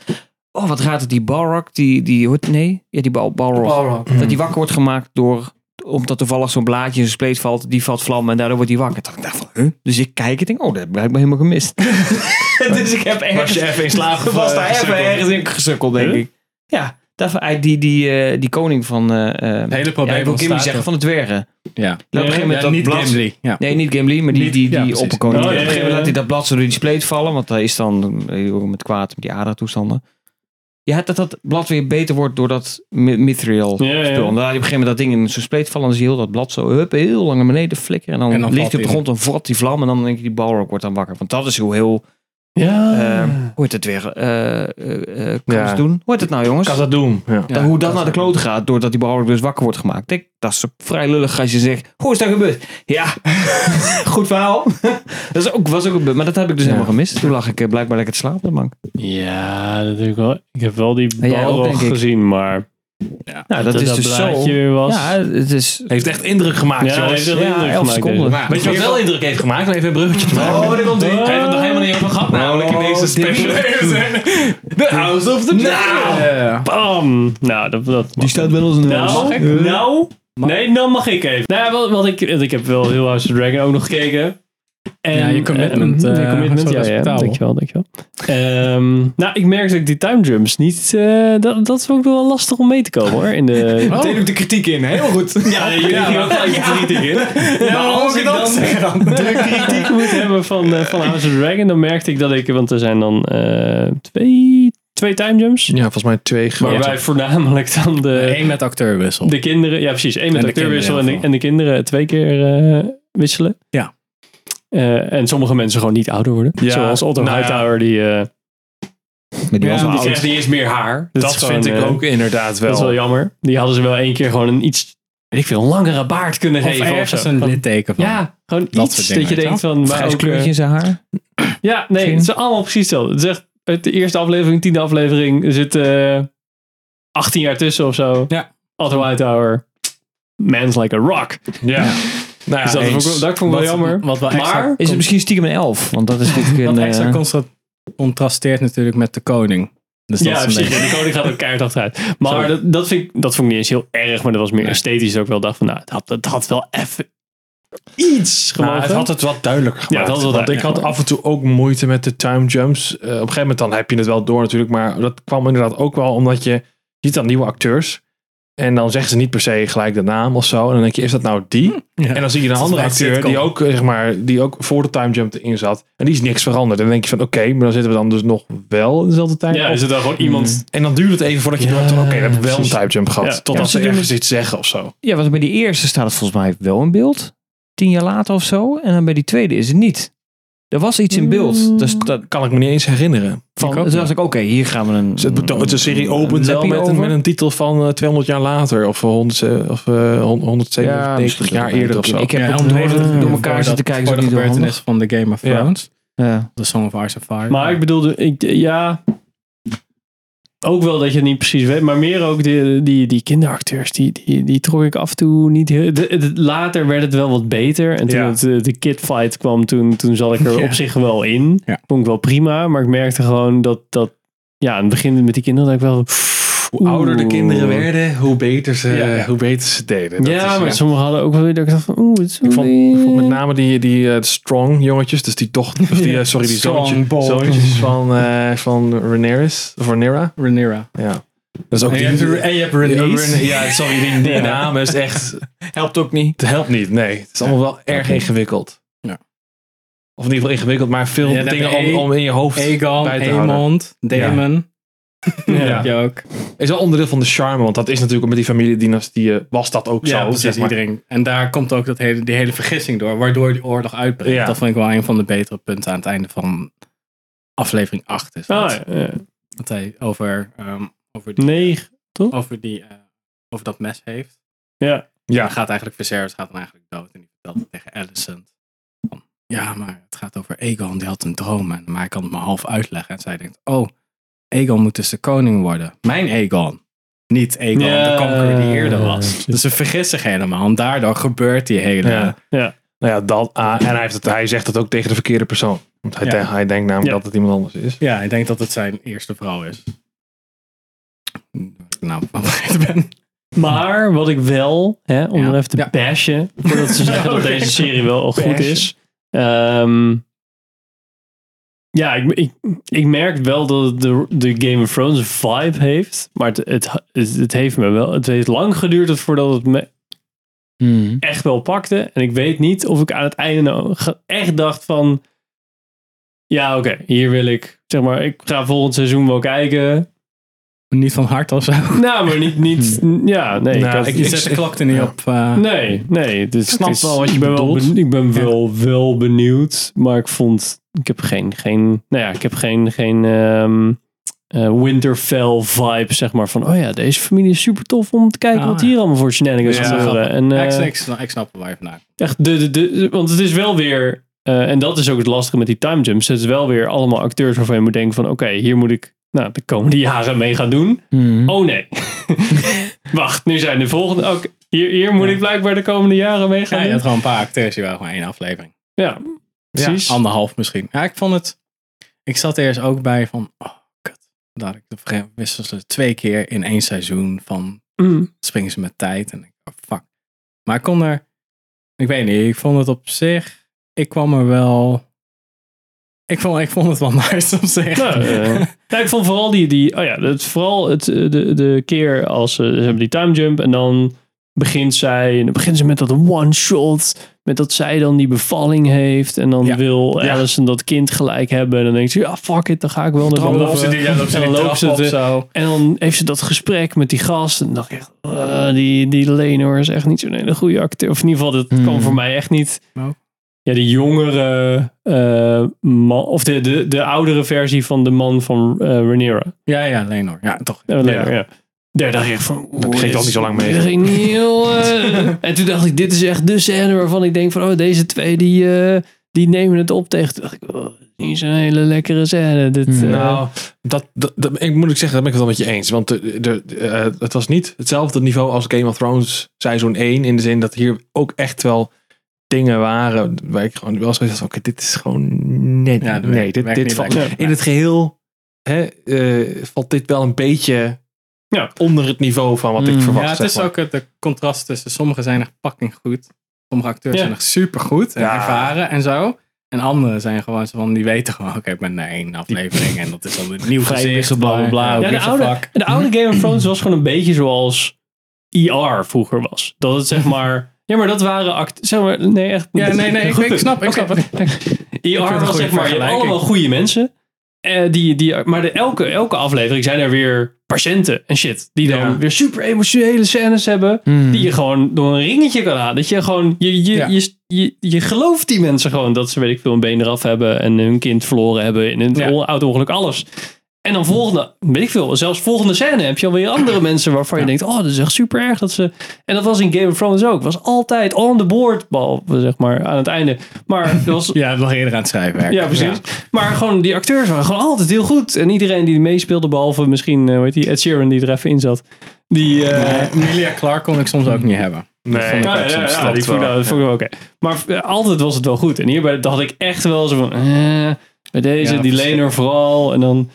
Oh, wat gaat het? Die Balrog, die... die nee, ja, die Bal, Balrog. Dat die wakker wordt gemaakt door... Omdat toevallig zo'n blaadje in zijn spleet valt. Die valt vlammen en daardoor wordt hij wakker. Toen dacht ik van, huh? Dus ik kijk en denk, oh, dat heb ik blijkbaar helemaal gemist. dus ik heb ergens... Was je even in slaap was daar even ergens in gesukkeld, denk Huh? ik. Ja, daarvoor, eh, die, die, eh, die koning van... Het hele ja, probleem ik wil Gimli zeggen, van de dwergen. Ja. op een gegeven moment Ja, dat niet blad- Gimli. Ja. Nee, niet Gimli, maar die, Niet- die, ja, die opperkoning. Oh, op ja, een gegeven moment laat hij dat blad zo door die spleet vallen, want hij is dan met kwaad met die adertoestanden. Ja, dat dat blad weer beter wordt door dat mi- mithril Ja, ja. spul. En dan laat op een gegeven moment dat ding in zijn spleet vallen. En dan zie je heel dat blad zo hup, heel lang naar beneden flikkeren. En dan, En dan ligt hij op de grond en vrat die vlam. En dan denk je, die balrog wordt dan wakker. Want dat is hoe heel, Ja. eh, hoe heet het weer, eh eh eh, kan Ja. het doen? Hoe heet het nou jongens? Kan dat doen? Ja. Dan hoe dat naar de kloten gaat, doordat die behoorlijk dus wakker wordt gemaakt. Ik, dat is vrij lullig als je zegt, hoe is dat gebeurd? Ja, goed verhaal. dat is ook, was ook een, maar dat heb ik dus helemaal gemist. Toen lag ik blijkbaar lekker te slapen op de bank. Ja, dat heb ik wel. Ik heb wel die ik. gezien, maar Nou, dat, is dat dus zo. blaadje weer was. Ja, het is... Heeft echt indruk gemaakt, Ja, jongens. heeft wel Ja, indruk gemaakt, seconden. deze. Maar weet je wat wel indruk heeft gemaakt? Even een bruggetje te maken. Oh, daar komt ie. Daar hebben we het nog helemaal niet over gehad. Namelijk in deze special. The House of the Dragon. Ja. Bam! Nou, dat, dat Die staat wel eens een Nou, nou, nee, dan mag ik even. Nou, ja, wat, wat ik, ik heb wel heel House of the Dragon ook nog gekeken. En, Ja, je commitment, eh, eh, je commitment, ja, ja, dankjewel, dankjewel. Ehm, nou, ik merk dat ik die time jumps niet, eh, dat, dat is ook wel lastig om mee te komen hoor. In de, Meteen ook de kritiek in. Heel goed. ja, jullie Ja, gingen ook gelijk de kritiek in. maar als ik dan de kritiek moet hebben van, van House of Dragon, dan merkte ik dat ik, want er zijn dan eh, twee, twee time jumps. Ja, volgens mij twee grote. Waarbij voornamelijk dan de, Eén met acteurwissel. de kinderen, ja precies, één met En de acteurwissel en, kinderen de, en de kinderen twee keer eh, wisselen. Ja. Eh, en sommige mensen gewoon niet ouder worden. Ja, Zoals Otto nou ja. Hightower, die, eh Maar die was die krijgt niet eens meer haar. Dat, is gewoon, vind ik eh, ook inderdaad wel. Dat is wel jammer. Die hadden ze wel één keer gewoon een iets, weet ik veel, een langere baard kunnen Of geven. Of ergens zo. een litteken van. Ja, gewoon Dat iets dat je denkt van... maar ook, kleurtje in zijn haar. Ja, nee, het is allemaal precies hetzelfde. Het is echt, uit de eerste aflevering, tiende aflevering, er zit eh 18 jaar tussen of zo. Ja. Otto Hightower, man's like a rock. Ja. Nou ja, Dus dat, vond ik, wel- dat vond ik wel Wat- jammer. Wat wel extra, Maar, Is het misschien stiekem een elf? Want dat is natuurlijk wat een... extra eh, contrasteert natuurlijk met de koning. Dus dat ja, precies. beetje- De koning gaat ook keihard achteruit. Maar Sorry. dat, dat, vind ik, dat vond ik niet eens heel erg, maar dat was meer Nee. esthetisch ook wel. dacht van, nou, het had, het had wel even iets Nou, gemogen. het had het wat duidelijker gemaakt. Ja, het had het wel want ik had af en toe ook moeite met de time jumps. Eh, op een gegeven moment dan heb je het wel door natuurlijk. Maar dat kwam inderdaad ook wel omdat je ziet dan nieuwe acteurs. En dan zeggen ze niet per se gelijk de naam of zo. En dan denk je, is dat nou die? Ja. En dan zie je een andere acteur die ook, eh, zeg maar, die ook voor de time jump erin zat. En die is niks veranderd. En dan denk je van, oké, maar dan zitten we dan dus nog wel in dezelfde tijd. ja, is het dan gewoon iemand... En dan duurt het even voordat je Ja, hebt, oké, dan heb ik wel een time jump gehad. Ja. Totdat Ja, ze ergens iets zeggen of zo. Ja, want bij die eerste staat het volgens mij wel in beeld. Tien jaar later of zo. En dan bij die tweede is het niet. Er was iets in beeld. Dus dat, Kan ik me niet eens herinneren. van, ook toen dacht ik, oké, hier gaan we een... Dus het, betoont- de serie opent een wel met, een- met een titel van eh, 200 jaar later. Of, 100, eh, of eh, 197 misschien jaar eerder of zo. Ik heb Ja, door, door voor elkaar zitten kijken. Voor de gebeurtenissen van The Game of Ja. Thrones. handig. The Song of Ice and Fire. Maar ik bedoelde, ik, ja... Ook wel dat je het niet precies weet, maar meer ook die, die, die kinderacteurs, die, die, die trok ik af en toe niet heel... de- de- later werd het wel wat beter. En toen Ja. het, de kidfight kwam, toen, toen zat ik er Ja. op zich wel in. Ja. Vond ik wel prima, maar ik merkte gewoon dat... dat ja, aan het begin met die kinderen dat ik wel... Hoe ouder de kinderen werden, hoe beter ze, Ja. hoe beter ze deden. Dat ja, is, maar ja. sommigen hadden ook wel weer dat ik dacht van... Oeh, het is Ik vond, weer- ik vond met name die, die eh, strong jongetjes, dus die toch, of die, eh, sorry, die zoontje- zoontjes van, eh van Rhaenyra's, of Rhaenyra. Rhaenyra. Ja. Dat is ook En je die, hebt- en je hebt Ja, Rhaenys. Rhaeny- Ja, sorry, die, die naam is echt, Helpt ook niet. het helpt niet, nee. Het is allemaal wel erg ingewikkeld. Ja. Of in ieder geval ingewikkeld, maar veel Ja, dingen om, om in je hoofd Aegon, bij te houden. Aemond, Daemon. Ja. ook. Is wel onderdeel van de charme, want dat is natuurlijk met die familiedynastieën was dat ook Ja, zo. precies. zeg maar. Iedereen. En daar komt ook dat hele, die hele vergissing door, waardoor die oorlog uitbreekt. Ja. Dat vond ik wel een van de betere punten aan het einde van aflevering 8. Is dat. Ah, ja, ja. Dat hij over, ehm, over, die, Negen, toch? over, die, eh, over dat mes heeft. Ja. Ja. Gaat eigenlijk Viserys gaat dan eigenlijk dood. En die vertelt het tegen Alicent. Van, ja, maar het gaat over Aegon. Die had een droom. En, maar hij kan het maar half uitleggen. En zij denkt, oh, Aegon moet dus de koning worden. Mijn Aegon. Niet Aegon, Ja, de conqueror die eerder was. Dus ze vergissen zich helemaal. En daardoor gebeurt die hele... Ja. Ja. Nou ja, dat, ah, en hij, heeft het, hij zegt het ook tegen de verkeerde persoon. Want hij, Ja. denkt- hij denkt namelijk Ja. dat het iemand anders is. Ja, ik denk dat het zijn eerste vrouw is. Nou, wat vergeten ben. Maar wat ik wel, hè, om Ja. er even te Ja. bashen, voordat ze zeggen dat deze serie wel al goed Bashen. is. Ehm, ja, ik, ik, ik merk wel dat het de, de Game of Thrones vibe heeft. Maar het, het, het, heeft me wel. Het heeft lang geduurd voordat het me Hmm. echt wel pakte. En ik weet niet of ik aan het einde nou echt dacht van. Ja, oké, hier wil ik. Zeg maar, ik ga volgend seizoen wel kijken. Niet van hart of zo. Nou, maar niet. niet ja, nee. Nou, ik had- ik- Je zet de klok er niet ja. op. eh, Nee, nee. Dus snap het is- wel wat je ik ben wel bedoelt. ben- ik ben wel, wel benieuwd. Maar ik vond. Ik heb geen. geen nou ja, ik heb geen. geen ehm, eh, Winterfell vibe, zeg maar. Van, oh ja, deze familie is super tof om te kijken Ah, wat ja. hier allemaal voor shenanigans Ja, gebeuren. En, Ja, ik, eh, ik, snap- ik snap waar je vandaan. Echt de, de, de, want het is wel weer, eh, en dat is ook het lastige met die time jumps. Het is wel weer allemaal acteurs waarvan je moet denken van, oké, hier moet ik nou, de komende jaren mee gaan doen. Hmm. Oh nee. Wacht, nu zijn de volgende, ook hier, hier moet ik blijkbaar de komende jaren mee Ja, gaan je doen. had gewoon een paar acteurs die waren gewoon één aflevering. Ja, precies. Anderhalf misschien. Ja, ik vond het... Ik zat er eerst ook bij van... Oh, kut. Dat ik de wisselen ze twee keer in één seizoen van... Mm. Springen ze met tijd. En ik oh, fuck. Maar ik kon er... Ik weet niet. Ik vond het op zich... Ik kwam er wel... Ik vond, ik vond het wel nice op zich. Nou, ja, ik vond vooral die, die oh ja, het, vooral het, eh, de, de keer als ze, ze hebben die time jump en dan begint zij, en dan begint ze met dat one shot, met dat zij dan die bevalling heeft. En dan Ja. wil Ja. Alison dat kind gelijk hebben. En dan denkt ze, ja, fuck it, dan ga ik wel naar Dan boven. ze die, ja, En dan trap loopt ze op te- zo. En dan heeft ze dat gesprek met die gast. En dan dacht ik echt, eh, die, die Lenor is echt niet zo'n hele goede acteur. Of in ieder geval, dat Hmm. kwam voor mij echt niet. Oh. Ja, die jongere eh, man, of de, de, de oudere versie van de man van eh Rhaenyra. Ja, ja, Lenor. Ja, toch. Lenor, ja. Daar dacht ik van... Daar ging al niet zo lang mee. Dat ging niet heel... eh. en toen dacht ik, dit is echt de scène waarvan ik denk van... Oh, deze twee die, eh, die nemen het op tegen... Toen dacht ik, oh, niet zo'n hele lekkere scène. Dit, Hmm. eh, Nou, dat, dat, dat- ik moet ik zeggen, daar ben ik het wel met je eens. Want de, de, de, eh, het was niet hetzelfde niveau als Game of Thrones seizoen 1. In de zin dat hier ook echt wel dingen waren waar ik gewoon wel zoiets van, oké, dit is gewoon... Ja, dat nee dit, dit niet valt, in het geheel hè, eh, valt dit wel een beetje Ja. onder het niveau van wat ik Mm. verwacht. Ja, het is maar. ook het de contrast tussen sommigen zijn echt fucking goed. Sommige acteurs Ja. zijn echt super goed en Ja. ervaren en zo. En anderen zijn gewoon zo van, die weten gewoon, oké, ik ben naar één aflevering en dat is dan een nieuw gezicht, bla bla bla. ja. de oude, fuck. de oude Game of Thrones was gewoon een beetje zoals ER vroeger was. Dat het zeg maar... Ja, maar dat waren act zeg maar, Nee, echt. Ja, nee, nee, ik, ik snap, ik snap het. ER was zeg maar, je hebt vergelijking. allemaal goede mensen. Eh, die, die, maar de, elke, elke aflevering zijn er weer patiënten en shit. Die dan Ja. weer super emotionele scènes hebben. Hmm. Die je gewoon door een ringetje kan halen. Dat je gewoon, je, je, Ja. je, je, je gelooft die mensen gewoon dat ze, weet ik veel, een been eraf hebben. En hun kind verloren hebben in een Ja. auto-ongeluk, alles. En dan volgende, weet ik veel, zelfs volgende scène heb je alweer andere mensen waarvan je denkt, oh, dat is echt super erg dat ze... En dat was in Game of Thrones ook. was altijd on the board, behalve zeg maar aan het einde. Maar was Ja, nog eerder aan het schrijven. ja, precies. Maar gewoon die acteurs waren gewoon altijd heel goed. En iedereen die meespeelde, behalve misschien, eh, hoe heet die, Ed Sheeran die er even in zat. Die, eh, Nee, Emilia Clarke kon ik soms ook niet hebben. Nee. vond ik ja, dat die vond ik dat vond oké. Maar eh, altijd was het wel goed. En hierbij had ik echt wel zo van, eh, bij deze, Ja, die precies. Lenor vooral. En dan,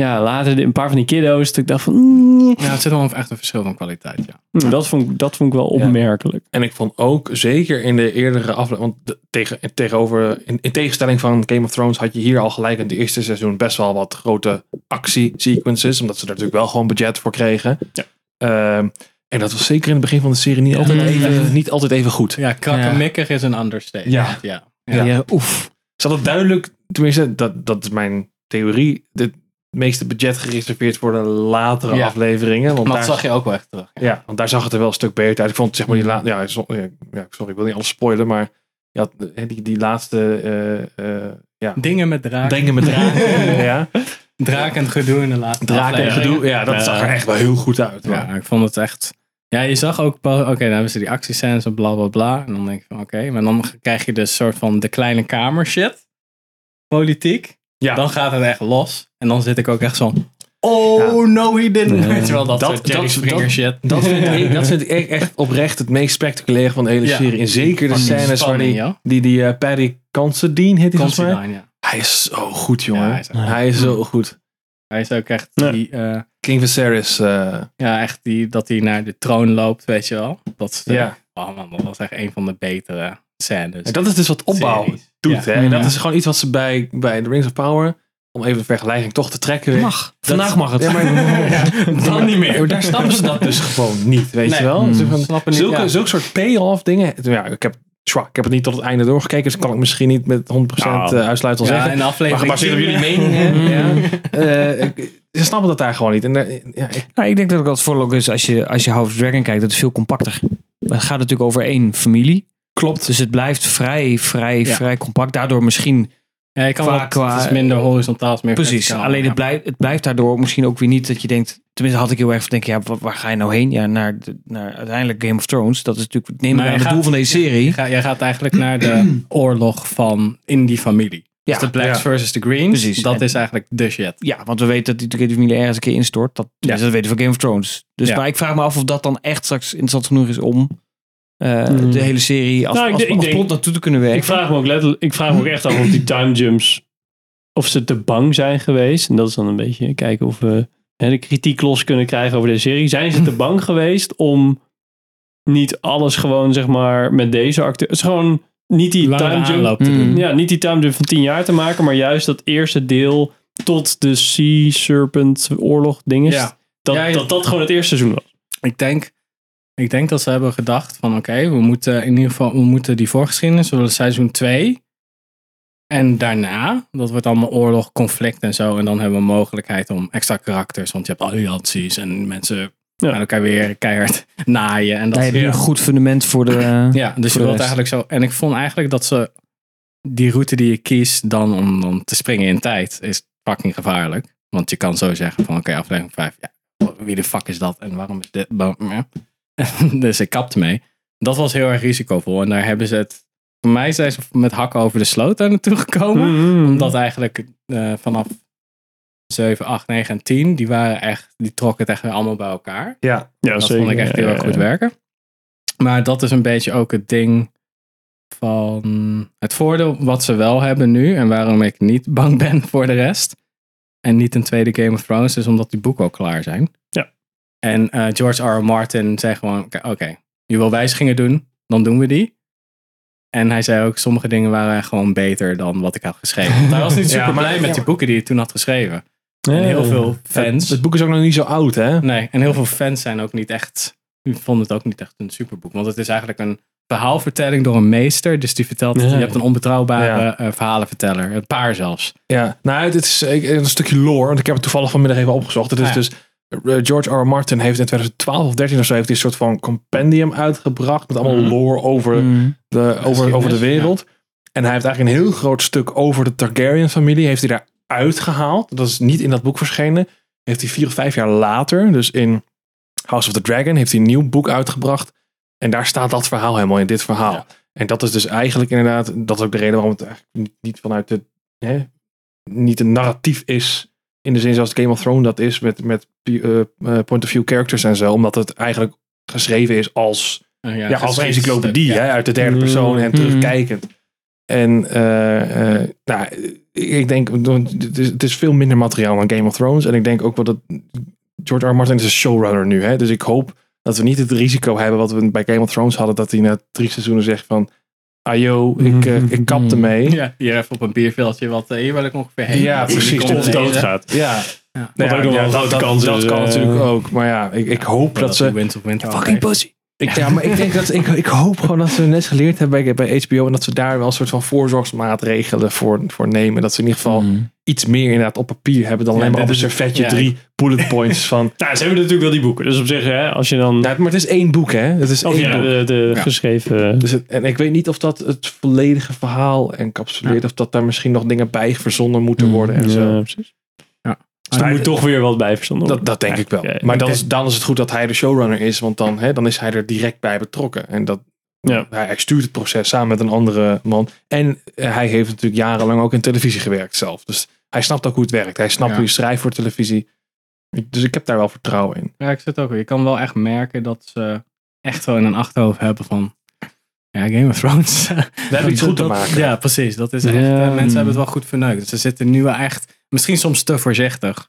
ja, later een paar van die kiddo's. Dat ik dacht van, mm, Ja, het zit wel echt een verschil van kwaliteit, ja. dat, vond, ik- dat vond ik wel Ja. opmerkelijk. En ik vond ook, zeker in de eerdere aflevering, want tegen, tegenover, in, in tegenstelling van Game of Thrones had je hier al gelijk in het eerste seizoen best wel wat grote actiesequences, omdat ze er natuurlijk wel gewoon budget voor kregen. Ja. Ehm, en dat was zeker in het begin van de serie niet altijd even, niet altijd even goed. Ja, krakkemikkig is een understatement. Ja. ja. Ja. Ja, oef. Ze hadden duidelijk, tenminste, dat, dat is mijn theorie, het meeste budget gereserveerd voor de latere Ja. afleveringen. Want Maar daar, dat zag je ook wel echt terug. Ja, want daar zag het er wel een stuk beter uit. Ik vond zeg maar die Mm. laatste. Ja, ja, sorry, ik wil niet alles spoilen, maar je had eh, die, die laatste. eh, eh, ja, Dingen met draken. dingen met draken. ja, Draken en gedoe in de laatste draken en gedoe. Ja, dat Ja. zag er echt wel heel goed uit. Ja, ik vond het echt... Ja, je zag ook... Oké, dan hebben ze die actiescènes en bla bla bla. En dan denk ik van oké. maar dan krijg je dus soort van de kleine kamer shit. Politiek. Ja. Dan gaat het echt los. En dan zit ik ook echt zo... Oh, no he didn't. Weet je wel, dat, Dat- soort Jerry dat- Springer dat- shit. Dat vind, ik, dat vind ik echt- echt oprecht het meest spectaculaire van de hele Ja. serie. En zeker de scènes waar die, ja. die, die eh, Paddy Considine heet hij volgens mij. Considine, ja. Hij is zo goed, jongen. Ja, hij is hij is zo goed. Hij is ook echt Ja. die... eh, King Viserys. eh, ja, echt die... Dat hij naar de troon loopt, weet je wel. Dat. Ja. Oh man, dat was echt een van de betere scènes. en dat is dus wat opbouw Series. doet. Ja. Hè? Dat is gewoon iets wat ze bij, bij The Rings of Power, om even de vergelijking toch te trekken. weer- Mag. Vandaag mag het. Ja, maar, Dan niet meer. Daar snappen ze dat dus gewoon niet, weet Nee. je wel? Hmm. Ze van, Snappen niet, zulke, ja. zulke soort payoff dingen. Ja, ik heb, ik heb het niet tot het einde doorgekeken, dus kan ik misschien niet met 100% Nou, uitsluitend Ja, zeggen. in de Maar aflevering gebaseerd op 10, jullie eh, meningen. ja, eh, ze snappen dat daar gewoon niet. En, eh, ja, ik, Nou, ik denk dat ook dat het voordeel ook is als je, als je House of Dragon kijkt, dat is veel compacter. Het gaat natuurlijk over één familie. Klopt. Dus het blijft vrij, vrij, Ja. vrij compact. Daardoor misschien, Ja, je kan Qua- wat, qua- het is minder horizontaal, het is meer precies. verticaal, Alleen ja. het, blijft, het blijft daardoor misschien ook weer niet dat je denkt, tenminste had ik heel erg van denken, ja, waar, ga je nou heen? Ja, naar, de- naar uiteindelijk Game of Thrones. Dat is natuurlijk, ik neem Maar aan het gaat- doel van deze serie. Gaat, jij gaat eigenlijk naar de oorlog van in die familie. Ja, dus de Blacks ja. versus de Greens. Precies. Dat En- is eigenlijk de shit. Ja, want we weten dat die, familie ergens een keer instort. Dat, Ja. dat weten we van Game of Thrones. Dus maar ik vraag me af of dat dan echt straks interessant genoeg is om eh, Hmm. de hele serie als, Nou, ik als, denk- als ik plot denk- naartoe te kunnen werken. Ik vraag me ook letterlijk, ik vraag me ook echt af of die time jumps, of ze te bang zijn geweest. En dat is dan een beetje kijken of we hè, de kritiek los kunnen krijgen over deze serie. Zijn ze te bang geweest om niet alles gewoon, zeg maar, met deze acteur, het is gewoon niet die time jump, Mm. doen. ja, niet die time jump van tien jaar te maken, maar juist dat eerste deel tot de Sea Serpent oorlog ding is. Ja. Dat, Ja, ja. dat dat gewoon het eerste seizoen was. Ik denk, Ik denk dat ze hebben gedacht van oké, we moeten in ieder geval we moeten die voorgeschiedenis, we willen seizoen 2. En daarna, dat wordt allemaal oorlog, conflict en zo. En dan hebben we mogelijkheid om extra karakters. Want je hebt allianties en mensen gaan elkaar weer keihard naaien. En dat Daar heb je een goed fundament voor de. ja, dus je wilt rest. eigenlijk zo. En ik vond eigenlijk dat ze die route die je kiest dan om, om te springen in tijd is fucking gevaarlijk. Want je kan zo zeggen van oké, aflevering 5, ja, wie de fuck is dat en waarom is dit? Ja. dus ik kapte mee. Dat was heel erg risicovol. En daar hebben ze het. Voor mij zijn ze met hakken over de sloot daar naartoe gekomen. Mhm. Omdat eigenlijk eh, vanaf 7, 8, 9 en 10, die waren echt, die trokken het echt weer allemaal bij elkaar. Ja, Ja, dat zeker. vond ik echt heel erg ja, goed ja. werken. Maar dat is een beetje ook het ding van het voordeel wat ze wel hebben nu en waarom ik niet bang ben voor de rest. En niet een tweede Game of Thrones is omdat die boeken al klaar zijn. Ja. En eh, George R. R. Martin zei gewoon, oké, je wil wijzigingen doen, dan doen we die. En hij zei ook, sommige dingen waren gewoon beter dan wat ik had geschreven. Want hij was niet Ja, super maar- blij met ja, die boeken die hij toen had geschreven. Ja, En heel ja. veel fans. Het, het boek is ook nog niet zo oud, hè? Nee, en heel veel fans zijn ook niet echt. Vonden het ook niet echt een superboek. Want het is eigenlijk een verhaalvertelling door een meester. Dus die vertelt. Ja. Je hebt een onbetrouwbare Ja. eh, verhalenverteller. Een paar zelfs. Ja, nou, het is een stukje lore, want ik heb het toevallig vanmiddag even opgezocht. Het is ja. dus, George R. R. Martin heeft in 2012 of 13 of zo heeft hij een soort van compendium uitgebracht met allemaal Mhm. lore over, Mm. de, over, over de wereld. En hij heeft eigenlijk een heel groot stuk over de Targaryen-familie, heeft hij daar uitgehaald. Dat is niet in dat boek verschenen. Heeft hij vier of vijf jaar later, dus in House of the Dragon, heeft hij een nieuw boek uitgebracht. En daar staat dat verhaal helemaal in dit verhaal. Ja. En dat is dus eigenlijk inderdaad, dat is ook de reden waarom het eigenlijk niet, niet vanuit de, hè, niet een narratief is. In de zin zoals Game of Thrones dat is, met, met eh, eh, point of view characters en zo. Omdat het eigenlijk geschreven is als, Eh, ja, als encyclopedie, ja. hè, uit de derde persoon en terugkijkend. En eh, nou, ik denk, het is, het is veel minder materiaal dan Game of Thrones. En ik denk ook wel dat George R. R. Martin is een showrunner nu. Hè? Dus ik hoop dat we niet het risico hebben wat we bij Game of Thrones hadden. Dat hij na drie seizoenen zegt van, ayo, ik, eh, ik kap ermee. Ja, hier even op een bierveldje. Wat, eh, hier wil ik ongeveer heen. Ja, precies. Of er dood gaat. Ja, Ja. Nou wel grote dat, dat kan eh, natuurlijk ook. Maar ja, ik, ik hoop dat, ze... Of Winter Fucking pussy. Ik, ja, maar ik denk dat ik, ik hoop gewoon dat ze les geleerd hebben bij, bij HBO en dat ze daar wel een soort van voorzorgsmaatregelen voor, voor nemen. Dat ze in ieder geval Mm. iets meer inderdaad op papier hebben dan Ja, alleen maar op een servetje ja. drie bullet points van. Nou, ze hebben natuurlijk wel die boeken. Dus op zich, hè, als je dan... Nou, maar het is één boek, hè? Het is één ja, boek. de, de Ja. geschreven... Dus het, en ik weet niet of dat het volledige verhaal encapsuleert. Of dat daar misschien nog dingen bij verzonnen moeten Mm, worden en Ja, zo. precies. Dus er moet toch weer wat bij verzonnen Dat, worden. dat denk ik wel. Ja, maar dan is, dan is het goed dat hij de showrunner is. Want dan, hè, dan is hij er direct bij betrokken. En dat, Ja. hij, hij stuurt het proces samen met een andere man. En eh, hij heeft natuurlijk jarenlang ook in televisie gewerkt zelf. Dus hij snapt ook hoe het werkt. Hij snapt Ja. hoe je schrijft voor televisie. Dus ik heb daar wel vertrouwen in. Ja, ik zit ook. weer. Je kan wel echt merken dat ze echt wel in een achterhoofd hebben van. Ja, Game of Thrones. We hebben iets goed te maken. Ja, precies. Dat is echt. Ja. mensen hebben het wel goed verneukt. Dus ze zitten nu wel echt. Misschien soms te voorzichtig.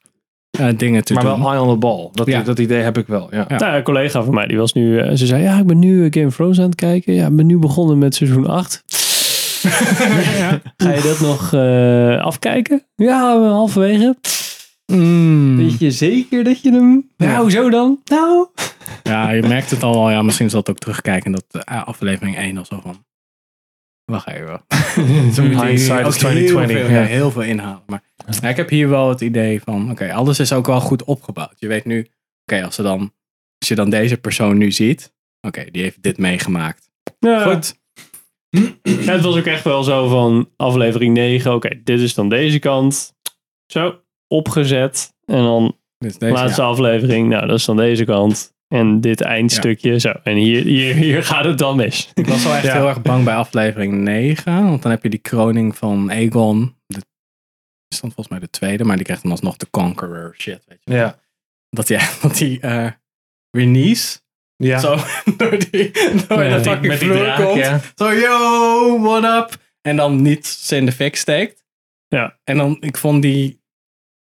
eh, dingen te Maar doen. wel eye on the ball. Dat, Ja. dat idee heb ik wel. Ja. Ja. Nou, een collega van mij, die was nu... eh, ze zei, ja, ik ben nu eh, Game of Thrones aan het kijken. Ja, ik ben nu begonnen met seizoen 8. Ga je dat nog eh, afkijken? Ja, halverwege. Mm. Weet je zeker dat je hem... Nou, hoezo dan? Nou... Ja, je merkt het al wel. Ja, misschien is dat ook terugkijken. Dat aflevering 1 of zo van. Wacht even. Hindsight is 2020, Heel veel, ja. ja, heel veel inhalen. Maar ja, ik heb hier wel het idee van. Oké, alles is ook wel goed opgebouwd. Je weet nu. Oké, als, ze dan, als je dan deze persoon nu ziet. Oké, die heeft dit meegemaakt. Ja. Goed. Ja, het was ook echt wel zo van aflevering 9. Oké, dit is dan deze kant. Zo, opgezet. En dan Dus deze, laatste ja. aflevering. Nou, dat is dan deze kant. En dit eindstukje. Zo, en hier, hier, hier gaat het dan mis. Ik was wel echt Ja. heel erg bang bij aflevering 9. Want dan heb je die kroning van Aegon. De, is dan volgens mij de tweede. Maar die krijgt dan alsnog de Conqueror shit. Weet je. Ja. Dat die, dat die eh Rhaenys Ja. zo door, die, door Ja, die- die vloer draak, komt. ja. Zo, yo, what up? En dan niet ze in de fik steekt. Ja. En dan, ik vond die,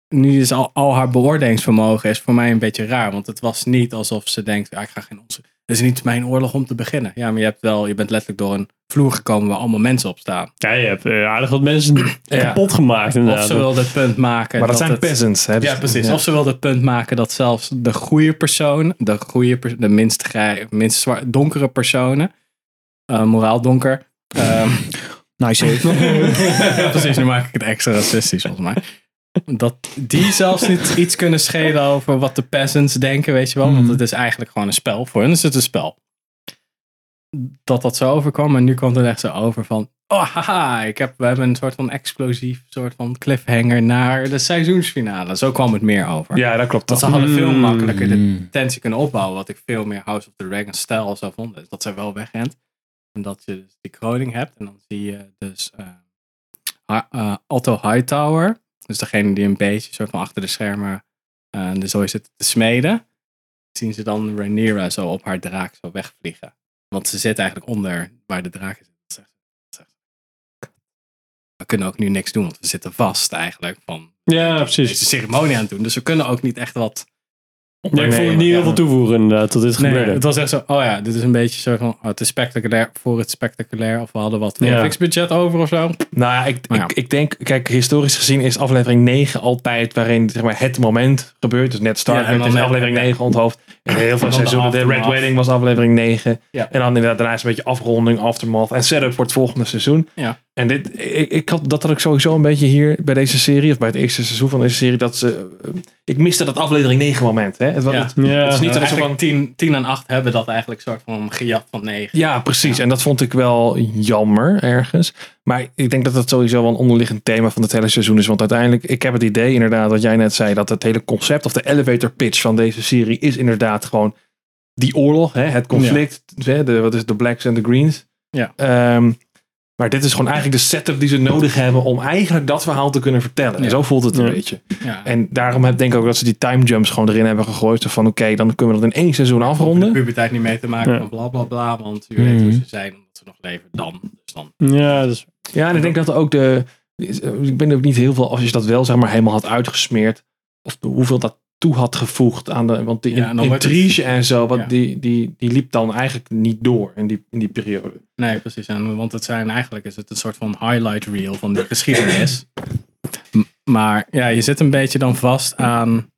nu is al, al haar beoordelingsvermogen is voor mij een beetje raar. Want het was niet alsof ze denkt, ja, ik ga geen onze. Het is niet mijn oorlog om te beginnen. Ja, maar je, hebt wel, je bent letterlijk door een vloer gekomen waar allemaal mensen op staan. Ja, je hebt eh, aardig wat mensen kapot gemaakt inderdaad. Of ze wilde het punt maken. Maar dat, zijn het, peasants. Hè? Dus- Ja, precies. ja. Of ze wilde het punt maken dat zelfs de goede persoon, de, goede, pers- de minst, grij, minst zwaar, donkere personen, eh, moraal donker. ehm, Nice. ja, precies, nu maak ik het extra racistisch volgens mij. Dat die zelfs niet iets kunnen schelen over wat de peasants denken, weet je wel. Want het is eigenlijk gewoon een spel. Voor hen is het een spel. Dat dat zo overkwam. En nu komt het echt zo over van... Oh, haha, ik heb, we hebben een soort van explosief soort van cliffhanger naar de seizoensfinale. Zo kwam het meer over. Ja, dat klopt. Want ze hadden veel Mm. makkelijker de tensie kunnen opbouwen. Wat ik veel meer House of the Dragon stijl zou vond. is Dat zij wel wegrent. En dat je dus die kroning hebt. En dan zie je dus Ha- eh, Otto Hightower. Dus degene die een beetje soort van achter de schermen eh de zooi zit te smeden. Zien ze dan Rhaenyra zo op haar draak zo wegvliegen. Want ze zit eigenlijk onder waar de draak is. We kunnen ook nu niks doen, want we zitten vast eigenlijk van Ja, precies. ceremonie aan het doen. Dus we kunnen ook niet echt wat Ik vond het niet heel veel toevoegen inderdaad tot dit Nee, gebeurde. het was echt zo, oh ja, dit is een beetje zo van, oh, het is spectaculair voor het spectaculair. Of we hadden wat Ja. VFX-budget over of zo. Nou ja, ik, ja. Ik, ik denk, kijk, historisch gezien is aflevering 9 altijd waarin zeg maar, het moment gebeurt. Dus net Star Ja, en dan is aflevering ja. 9 onthoofd. En heel veel de seizoenen, de Red. Wedding was aflevering 9. Ja. En dan inderdaad daarna is een beetje afronding, aftermath en setup voor het volgende seizoen. Ja. En dit, ik, ik had, dat had ik sowieso een beetje hier bij deze serie, of bij het eerste seizoen van deze serie, dat ze, eh, ik miste dat aflevering 9 moment. Hè? Het, was, Ja. het, Ja. het is niet dat het zo van, Eigenlijk 10, 10 en 8 hebben dat eigenlijk soort van gejat van 9. Ja, precies. En dat vond ik wel jammer ergens. Maar ik denk dat dat sowieso wel een onderliggend thema van het hele seizoen is. Want uiteindelijk, ik heb het idee inderdaad wat jij net zei. Dat het hele concept of de elevator pitch van deze serie is inderdaad gewoon die oorlog. Hè? Het conflict. Hè? De, wat is de blacks en de greens. Ja. Ehm, maar dit is gewoon eigenlijk de setup die ze nodig hebben om eigenlijk dat verhaal te kunnen vertellen. Ja. zo voelt het een Ja. beetje. Ja. En daarom heb, denk ik ook dat ze die time jumps gewoon erin hebben gegooid. Zo van oké, dan kunnen we dat in één seizoen de afronden. puberteit niet mee te maken Ja. van bla bla bla. Want je weet Mhm. hoe ze zijn omdat ze nog leven dan. Dus dan. Ja, dus, Ja, en ik denk dat er ook de. Ik ben ook niet heel veel, als je dat wel zeg maar helemaal had uitgesmeerd. Of de- hoeveel dat toe had gevoegd aan de. Want Ja, het- intrige en zo, wat Ja. die, die, die liep dan eigenlijk niet door in die, in die periode. Nee, precies. En, want het zijn eigenlijk is het een soort van highlight reel van de geschiedenis. Maar ja, je zit een beetje dan vast aan.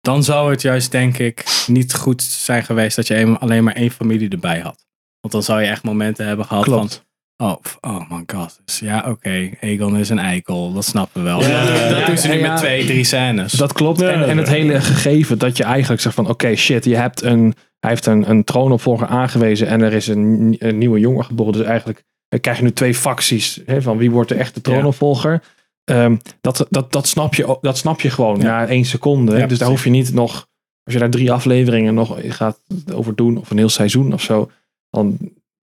Dan zou het juist, denk ik, niet goed zijn geweest dat je een- alleen maar één familie erbij had. Want dan zou je echt momenten hebben gehad Klopt. van. Oh, oh my god. Dus ja, oké. Egon is een eikel. Dat snappen we wel. Ja, dat dat ja, doen ze nu ja, met twee, drie scènes. Dat klopt. Ja, en, en het hele gegeven dat je eigenlijk zegt van oké shit, je hebt een, hij heeft een, een troonopvolger aangewezen en er is een, een nieuwe jongen geboren. Dus eigenlijk eh, krijg je nu twee facties hè, van wie wordt de echte troonopvolger. Ehm, dat, dat, dat, snap je, dat snap je gewoon Ja. na één seconde. Ja, dus daar hoef je niet nog, als je daar drie afleveringen nog gaat over doen, of een heel seizoen of zo, dan,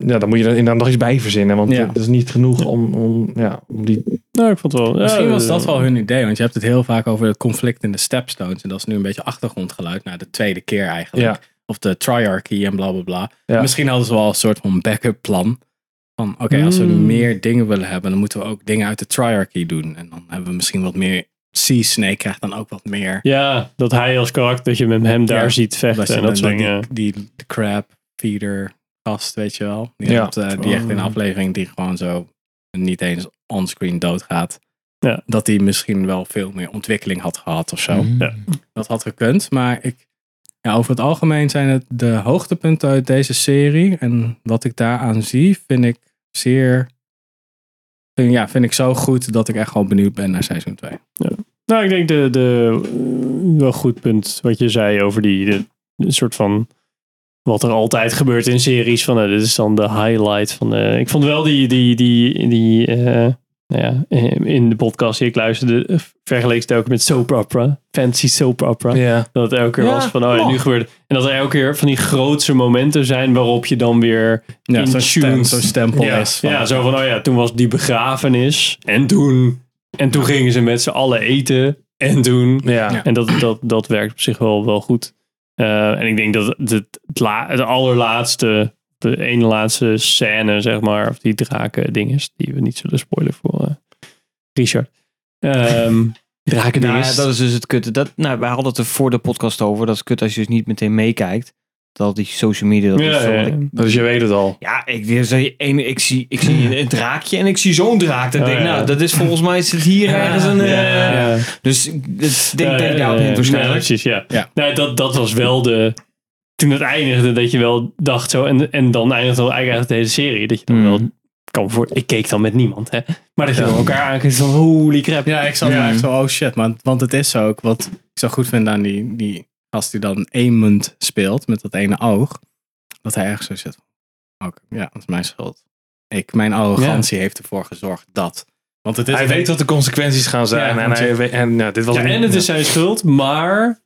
ja, dan moet je er inderdaad nog iets bij verzinnen. Want Ja. het is niet genoeg om, om, ja, om die. nou, ik vond het wel. ja, Misschien was eh, dat wel hun idee, want je hebt het heel vaak over het conflict in de Stepstones. En dat is nu een beetje achtergrondgeluid naar de tweede keer eigenlijk. Ja. Of de triarchy en bla bla bla. Ja. Misschien hadden ze wel een soort van backup plan. Van oké, als we Mm. meer dingen willen hebben, dan moeten we ook dingen uit de triarchy doen. En dan hebben we misschien wat meer. Sea Snake krijgt dan ook wat meer. Ja, dat hij als karakter, dat je met hem daar Ja, ziet vechten Dat en dat soort dingen. die, die, de crab feeder gast, weet je wel. Die, Ja. had, eh, die echt in een Oh. aflevering die gewoon zo niet eens onscreen doodgaat. Ja. Dat die misschien wel veel meer ontwikkeling had gehad of zo. Mm. Ja. Dat had gekund. Maar ik, ja, over het algemeen zijn het de hoogtepunten uit deze serie. En wat ik daaraan zie, vind ik zeer. Vind, ja, vind ik zo goed dat ik echt gewoon benieuwd ben naar seizoen 2. Nou, ik denk de, de wel goed punt wat je zei over die de, de soort van wat er altijd gebeurt in series van eh, dit is dan de highlight van de, ik vond wel die die die die eh, nou ja, eh, in de podcast die ik luisterde eh, vergeleek het ook met soap opera, fancy soap opera. Ja. Dat het elke keer Ja, was van, oh ja, oh. nu gebeurt En dat er elke keer van die grootste momenten zijn waarop je dan weer Ja, zo'n stem, stempel ja, is. Van, ja, zo van, oh ja, toen was die begrafenis. En toen, en toen gingen ze met z'n allen eten. En toen. Ja. Ja. En dat, dat, dat werkt op zich wel, wel goed. Eh, en ik denk dat het, het, het, la- het allerlaatste, de ene laatste scène, zeg maar, of die draken ding is, die we niet zullen spoilen voor eh, Richard. Ehm, Draken Nou, ja, dat is dus het kutte. Dat, nou, wij hadden het er voor de podcast over. Dat is kut als je dus niet meteen meekijkt. Dat die social media. Dat is Ja, zo-. Dus je weet het al. Ja, ik, ik, zie een, ik zie, ik zie een, draakje en ik zie zo'n draak. Dan Oh, denk ik, ja. nou, dat is volgens mij zit hier ergens een... eh. Dus ik dus denk, Ja, denk ja, daarop ja, heen ja. waarschijnlijk. Ja, precies, ja. Ja. Nou, dat, dat was wel de... Toen het eindigde, dat je wel dacht zo... En, en dan eindigde wel eigenlijk de hele serie. Dat je dan Mm. wel... Kan voor, ik keek dan met niemand, hè. Maar dat je dan elkaar aankijkt van... Holy crap. Ja, ik zat Ja. echt zo, oh shit. Maar, want het is ook wat ik zo goed vind aan die, die gast die dan Aemond speelt. Met dat ene oog. Dat hij echt zo zit. Oké, ja, dat is mijn schuld. Ik, mijn arrogantie heeft ervoor gezorgd dat. Want het is Hij weet wat de consequenties gaan zijn. Ja, en hij weet, en ja, dit was Ja, en het is zijn schuld, maar...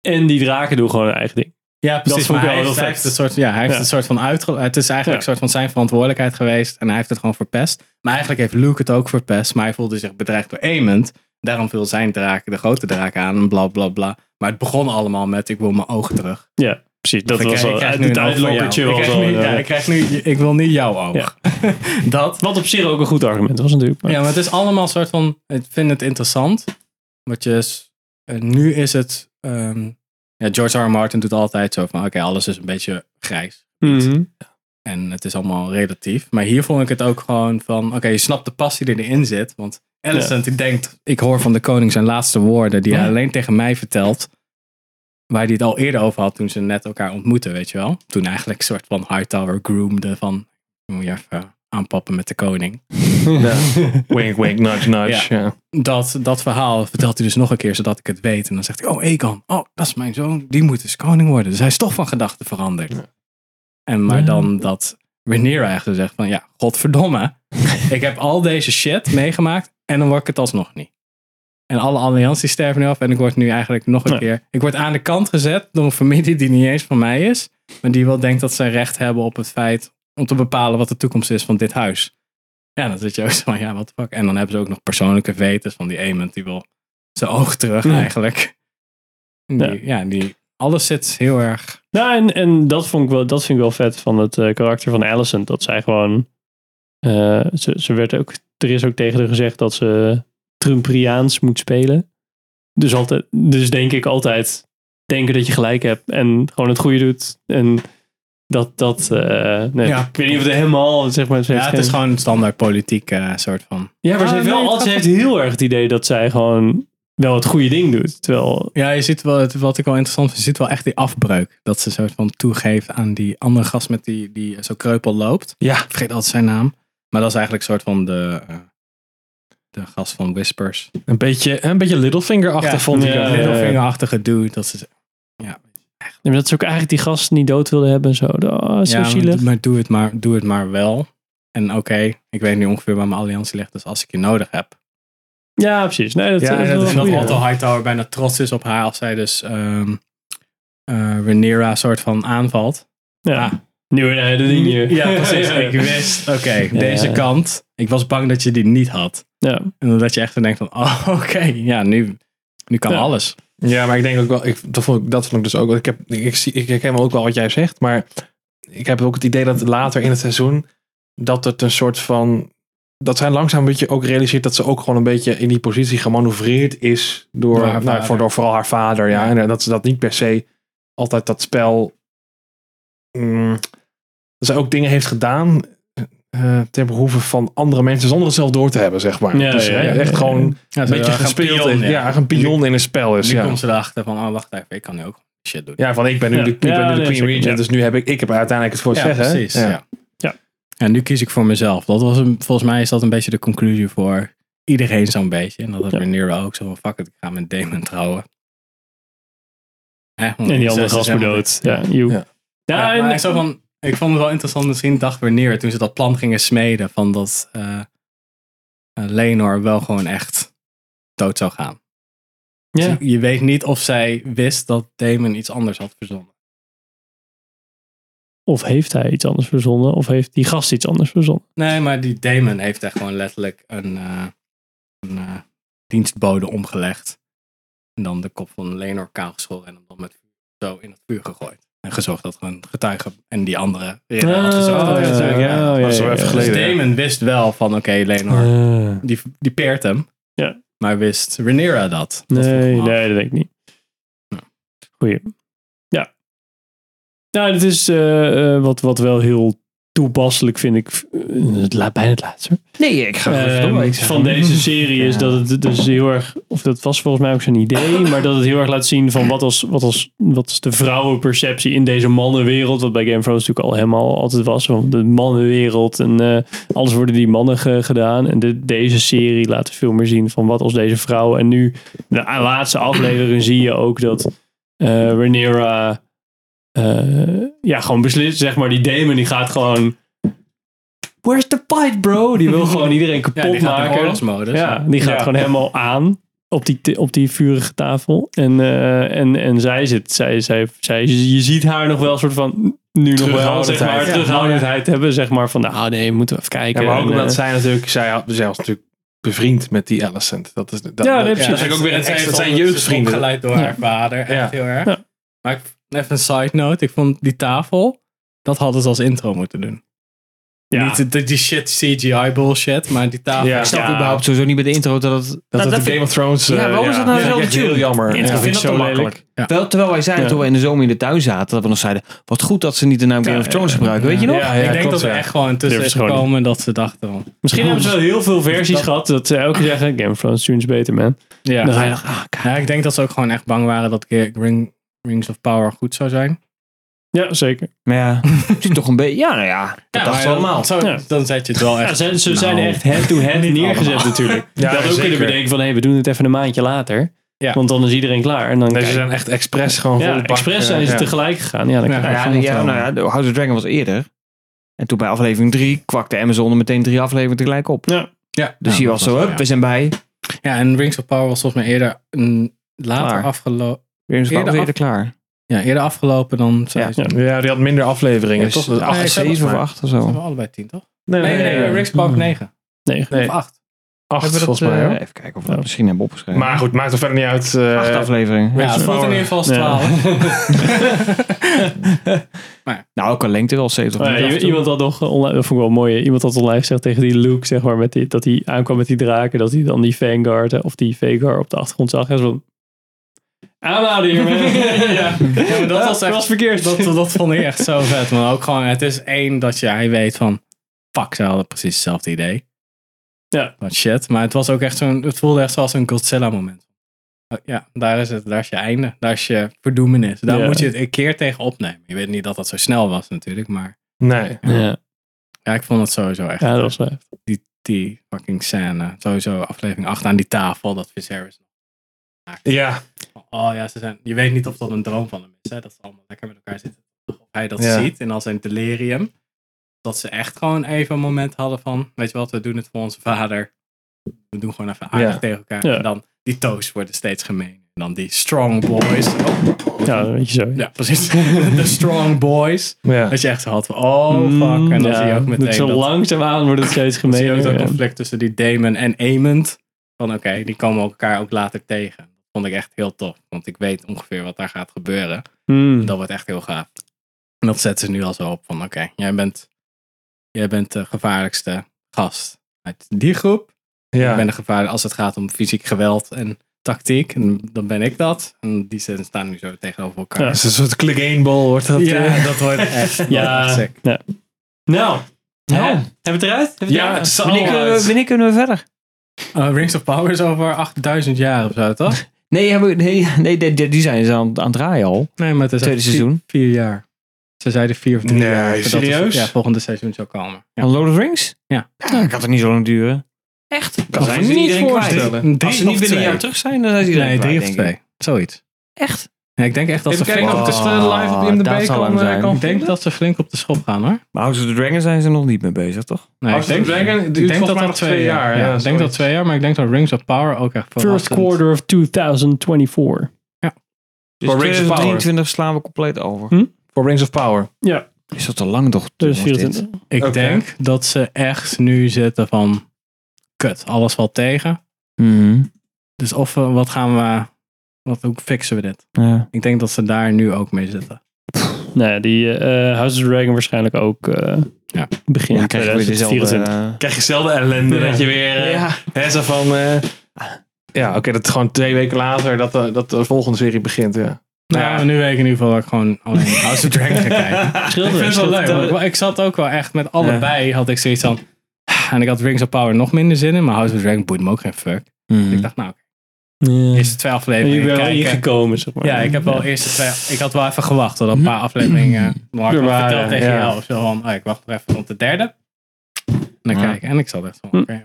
En die draken doen gewoon hun eigen ding. Ja, precies. ik maar hij heeft, hij een soort, ja, hij heeft Ja. een soort van uitge... Het is eigenlijk Ja. een soort van zijn verantwoordelijkheid geweest. En hij heeft het gewoon verpest. Maar eigenlijk heeft Luke het ook verpest. Maar hij voelde zich bedreigd door Aemond. Daarom viel zijn draak, de grote draak aan. En bla bla bla. Maar het begon allemaal met ik wil mijn ogen terug. Ja, precies. Dat Ik was wel ik krijg het nu. Ik krijg eh, ja, ik krijg nu, ik wil niet jouw oog. Ja. dat. Wat op zich ook een goed argument was natuurlijk. Maar- Ja, maar het is allemaal een soort van. Ik vind het interessant. Wat je. is- eh, nu is het. ehm, ja, George R. R. Martin doet altijd zo van: oké, alles is een beetje grijs. Mhm. En het is allemaal relatief. Maar hier vond ik het ook gewoon van: oké, je snapt de passie die erin zit. Want Alicent die denkt: ik hoor van de koning zijn laatste woorden, die hij alleen tegen mij vertelt. Waar hij het al eerder over had toen ze net elkaar ontmoetten, weet je wel. Toen eigenlijk een soort van Hightower groomde van: moet je even aanpappen met de koning. Ja. wink, wink, nudge, nudge. Ja. dat, dat verhaal vertelt hij dus nog een keer, zodat ik het weet. En dan zegt hij, oh Egon, oh, dat is mijn zoon. Die moet dus koning worden. Dus hij is toch van gedachten veranderd. En maar Ja. dan dat Rhaenyra eigenlijk zegt van, ja, godverdomme. ik heb al deze shit meegemaakt en dan word ik het alsnog niet. En alle allianties sterven nu af en ik word nu eigenlijk nog een Ja. keer... Ik word aan de kant gezet door een familie die niet eens van mij is. Maar die wel denkt dat ze recht hebben op het feit om te bepalen wat de toekomst is van dit huis. Ja, dan zit je ook zo van, ja, wat de fuck. En dan hebben ze ook nog persoonlijke vetes van die Aemond, die wil zijn oog terug Ja. eigenlijk. Die, ja. die, alles zit heel erg... Nou, en, en dat, vond ik wel, dat vind ik wel vet van het eh, karakter van Alicent. Dat zij gewoon. Eh, ze, ze werd ook, er is ook tegen haar gezegd dat ze Trumpriaans moet spelen. Dus, altijd, dus denk ik altijd denken dat je gelijk hebt en gewoon het goede doet. En dat dat. eh, nee, Ja. Ik weet niet of het helemaal. Zeg maar, ze Ja, het is gewoon een standaard politiek eh, soort van... Ja, maar ze Ah, heeft wel nee, altijd. Ze het heeft heel erg het idee dat zij gewoon wel het goede ding doet. Terwijl. Ja, je ziet wel, het, wat ik wel interessant vind, je ziet wel echt die afbreuk. Dat ze soort van toegeeft aan die andere gast met die, die zo kreupel loopt. Ja. Ik vergeet altijd zijn naam. Maar dat is eigenlijk een soort van de, eh, de gast van Whispers. Een beetje, een beetje Littlefinger-achtig vond ik. Ja, hem. ja, ja. Middelvingerachtige dude. Dat ze, Ja, maar dat ze ook eigenlijk die gast niet dood wilden hebben en zo. Oh, zo ja, zielig. maar, maar doe het maar, doe het maar wel. En oké, ik weet nu ongeveer waar mijn alliantie ligt. Dus als ik je nodig heb. Ja, precies. Nee, dat, Ja, dat is ja, wel dat En dat. Otto Hightower bijna trots is op haar als zij dus um, Rhaenyra soort van aanvalt. Ja. Ah. Nieuwe uh, de dingen. Ja, precies. Ik wist, oké, deze Ja. kant. Ik was bang dat je die niet had. Ja. En dat je echt dan denkt van, oh, oké, ja, nu, nu kan Ja. alles. Ja, maar ik denk ook wel, ik, dat, vond ik, dat vond ik dus ook wel. Ik, heb, ik, ik, zie- ik herken ook wel wat jij zegt, maar ik heb ook het idee dat later in het seizoen dat het een soort van. Dat zij langzaam een beetje ook realiseert dat ze ook gewoon een beetje in die positie gemanoeuvreerd is door, Door haar nou, voor, door vooral haar vader. Ja, Ja. en dat ze dat niet per se altijd dat spel. mm, zij ook dingen heeft gedaan eh ten behoeve van andere mensen zonder het zelf door te hebben, zeg maar. Ja, dus ja, ja, echt ja. gewoon Ja, een beetje gespeeld. pion, ja, een pion in een spel is. Nu Ja. komt ze erachter van, oh, wacht even, ik kan nu ook shit doen. Ja, van ik ben nu Ja. de, ik ben Ja, nu de nee, Queen Regent, ja. dus nu heb ik, ik heb uiteindelijk het voor het Ja, zeggen. precies. Ja. Ja. Ja. En nu kies ik voor mezelf. Dat was een, volgens mij is dat een beetje de conclusie voor iedereen zo'n beetje. En dat had Ja. Rhaenyra ook zo van, fuck it, ik ga met Damon trouwen. En die andere gast dood. Ja, joe. Ja. Ja, Ja, en- maar zo van, ik vond het wel interessant misschien dacht Rhaenyra toen ze dat plan gingen smeden van dat eh eh, Lenor wel gewoon echt dood zou gaan. ja. Je weet niet of zij wist dat Damon iets anders had verzonnen. Of heeft hij iets anders verzonnen? Of heeft die gast iets anders verzonnen? Nee, maar die Damon heeft echt gewoon letterlijk een, eh, een dienstbode omgelegd. En dan de kop van Lenor kaal geschoren en hem dan met zo in het vuur gegooid. En gezorgd dat er een getuige en die andere ridder had gezorgd. dat hij ja, natuurlijk- ja, ja, Dat is wel ja, even ja. Dus geleden. Damon wist wel van oké, Lenor, Eh, die, die peert hem. Ja. Maar wist Rhaenyra dat? Nee, nee, dat denk ik niet. Goeie. Ja. Nou, dit is eh, eh, wat, wat wel heel toepasselijk vind ik. eh, Het laat bijna het laatste. Nee, ik ga even door. Ik zeg- van deze serie is dat het dus heel erg, of dat was volgens mij ook zijn idee, maar dat het heel erg laat zien van wat als, wat als, wat is de vrouwenperceptie in deze mannenwereld, wat bij Game of Thrones natuurlijk al helemaal altijd was, van de mannenwereld en eh, alles worden die mannen ge- gedaan. En de, deze serie laat veel meer zien van wat als deze vrouwen. En nu, de laatste aflevering zie je ook dat Rhaenyra eh, ja, gewoon beslist, zeg maar, die Damon die gaat gewoon Where's the fight, bro? Die wil gewoon iedereen kapot Ja, die gaat in maken. Ja, die gaat Ja. gewoon helemaal aan op die, op die vurige tafel. En, eh, en, en zij zit, zij, zij, zij, je ziet haar nog wel een soort van, nu nog wel, zeg maar, Terughoudendheid. Ja. terughoudendheid hebben. Zeg maar van, nou nee, moeten we even kijken. Ja, maar ook En, omdat eh, zij natuurlijk, zij, had, zij was natuurlijk bevriend met die Alicent. Dat is, dat, Ja, dat, precies. dat is ook weer een dat zijn jeugdvrienden. Opgeleid door haar vader. Echt Ja. heel erg. Ja. Maar ik, even een side note. Ik vond die tafel, dat hadden ze als intro moeten doen. Ja. Niet die, die shit CGI bullshit, maar die tafel. Ja. Ik snap Ja. überhaupt sowieso niet bij de intro dat het... Dat Nou, dat de vind- Game of Thrones. Ja, eh, waarom is dat nou ja, dezelfde echt heel tune? jammer. Ja, Ja, ik vind dat zo makkelijk. Wel, terwijl wij zeiden Ja. toen we in de zomer in de tuin zaten, dat we nog zeiden, wat goed dat ze niet de naam Game Ja, of Thrones ja, gebruiken, weet je nog? Ja, ik denk klopt, dat er ja. echt gewoon tussen is ze gekomen dat ze dachten. Misschien hebben ze wel heel veel versies gehad dat ze elke keer zeggen, Game of Thrones tune is beter, man. Ja. Dan ga je nog, ah, ja, ik denk dat ze ook gewoon echt bang waren dat Ring, Rings of Power goed zou zijn. Ja, zeker. Maar ja, het is toch een beetje, ja nou ja, dat Ja, dachten maar allemaal. Zo, Ja. Dan zet je het wel Ja, echt... ze, ze zijn Nou, echt head-to-head niet neergezet allemaal. natuurlijk. Ja, je had ook zeker. kunnen bedenken van, hey, we doen het even een maandje later. Ja. Want dan is iedereen klaar. En dan Nee, ze zijn echt expres gewoon ja, vol bak, expres zijn eh, ze ja. tegelijk gegaan. Ja, dan Ja. Nou ja, nou ja, de House of Dragon was eerder. En toen bij aflevering 3 kwakte Amazon er meteen drie afleveringen tegelijk op. Ja. Ja, Dus die dat was zo, we zijn bij. Ja, en Rings of Power was volgens mij eerder een, later afgelopen. Weer eens Eerder klaar. Ja, eerder afgelopen dan seizoen. Ja, die had minder afleveringen, Dus toch? Dat is acht, Nee, zeven of maar- acht of Ze zo. hebben allebei tien, toch? Nee, Nee, nee, nee, Power 9. Nee, Nee. Of 8. acht we dat, volgens mij. eh, hoor. even kijken of we dat misschien hebben opgeschreven. Maar goed, maakt er verder niet uit. eh, acht afleveringen. Ja, het voelt in ieder geval als Ja. 12. Nou, ook een lengte wel 70 Oh ja, i- iemand had nog online, dat vond ik wel mooi. Iemand had online gezegd tegen die Luke, zeg maar, met die, dat hij aankwam met die draken, dat hij dan die Vanguard eh, of die Vagar op de achtergrond zag. En zo I'm out here, man. ja. Ja, maar dat was echt- was verkeerd. Dat, dat vond ik echt zo vet. Maar ook gewoon, het is één dat jij weet van, fuck, ze hadden precies hetzelfde idee. Ja. Wat shit. Maar het was ook echt zo'n, het voelde echt zoals een Godzilla moment. Oh, Ja, daar is het, daar is je einde. Daar is je verdoemenis. Daar Ja. moet je het een keer tegen opnemen. Je weet niet dat dat zo snel was natuurlijk, maar Nee. ja. ja, ik vond het sowieso echt. ja, dat was heftig. die, die fucking scène. Sowieso aflevering 8 aan die tafel, dat Viserys. Ja, Oh ja, ze zijn, je weet niet of dat een droom van hem is. Hè? Dat ze allemaal lekker met elkaar zitten. Of hij dat Ja. ziet in al zijn delirium. Dat ze echt gewoon even een moment hadden van, weet je wat, we doen het voor onze vader. We doen gewoon even aardig Ja. tegen elkaar. Ja. En dan die toast worden steeds gemeen. En dan die strong boys. Oh, Ja, weet je zo. ja, precies. De strong boys. ja. Dat je echt zo had van, oh fuck. En dan Ja, zie je ook meteen Zo dat, langzaamaan wordt het steeds dan zie je ook dat conflict tussen die Damon en Aemond. Van oké, die komen elkaar ook later tegen. Vond ik echt heel tof. Want ik weet ongeveer wat daar gaat gebeuren. Hmm. Dat wordt echt heel gaaf. En dat zetten ze nu al zo op van oké, jij, bent, jij bent de gevaarlijkste gast uit die groep. Ik ja. ben de gevaar als het gaat om fysiek geweld en tactiek. En dan ben ik dat. En die zijn- staan nu zo tegenover elkaar. Ja. Het is een soort click-aim-ball wordt dat. Ja, eh. dat wordt echt, Ja, sick. ja. Nou, Nou. hè? hebben we het eruit? Hebben Ja, het eruit? Wanneer kunnen, we, uit. wanneer kunnen we verder? Uh, Rings of Power is over 8000 jaar of zo, toch? Nee, hebben we- nee, nee die, die- die zijn ze aan, aan het draaien al. Nee, maar het is Tweede vier- seizoen. Vier, jaar. Ze zeiden vier of drie Nee, jaar. voordat het- serieus? ja, volgende seizoen zou komen. Ja. Lord of the Rings? Ja. Nou, ik had het niet zo lang duren. Echt? Kan me me niet voorstellen. Als ze niet binnen een jaar terug zijn, dan zijn ze iedereen Nee, drie kwijt, of twee. Zoiets. Echt? Ja, ik denk echt dat Even ze kijken flink op de live op IMDb zal hem eh, zijn. kan Ik denk dat ze flink op de schop gaan hoor. Maar House of the Dragon zijn ze nog niet mee bezig, toch? Nee, House of the Dragon duurt ik denk volgens dat mij nog twee jaar. Ja, ja, ik denk dat twee jaar, maar ik denk dat Rings of Power ook echt First verrassend- quarter of 2024. Dus Voor Rings of Power. 2023 slaan we compleet over. Hm? Voor Rings of Power. Ja, Is dat te lang toch? dus was dit? 24. Ik Oké. denk dat ze echt nu zitten van... Kut, alles valt tegen. Mhm. Dus of we, wat gaan we... Wat, hoe fixen we dit? Ja. Ik denk dat ze daar nu ook mee zitten. Nee, die eh, House of the Dragon waarschijnlijk ook eh Ja. begin Ja, krijg je dezelfde... 2024. eh, Krijg je zelden ellende Ja. dat je weer... eh, ja. hè, zo van... eh, Ja, oké, dat gewoon twee weken later dat de, dat de volgende serie begint. Ja. Nou ja, nu weet ik in ieder geval dat ik gewoon alleen House of Dragon ga kijken. Scheelt ik vind het wel leuk. want ik- zat ook wel echt met allebei had ik zoiets van. En ik had Rings of Power nog minder zin in, maar House of Dragon boeit me ook geen fuck. Mhm. Ik dacht, nou. Ja. eerste twee Je afleveringen bent wel ingekomen, zeg maar. Ja, ik heb wel eerste twee. Ik had wel even gewacht tot een paar afleveringen. Er had waren, verteld tegen ja. jou of zo van, oh, ik wacht nog even tot de derde. En dan Ja. kijken. En ik zat echt van, oké.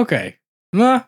Oké. Nou,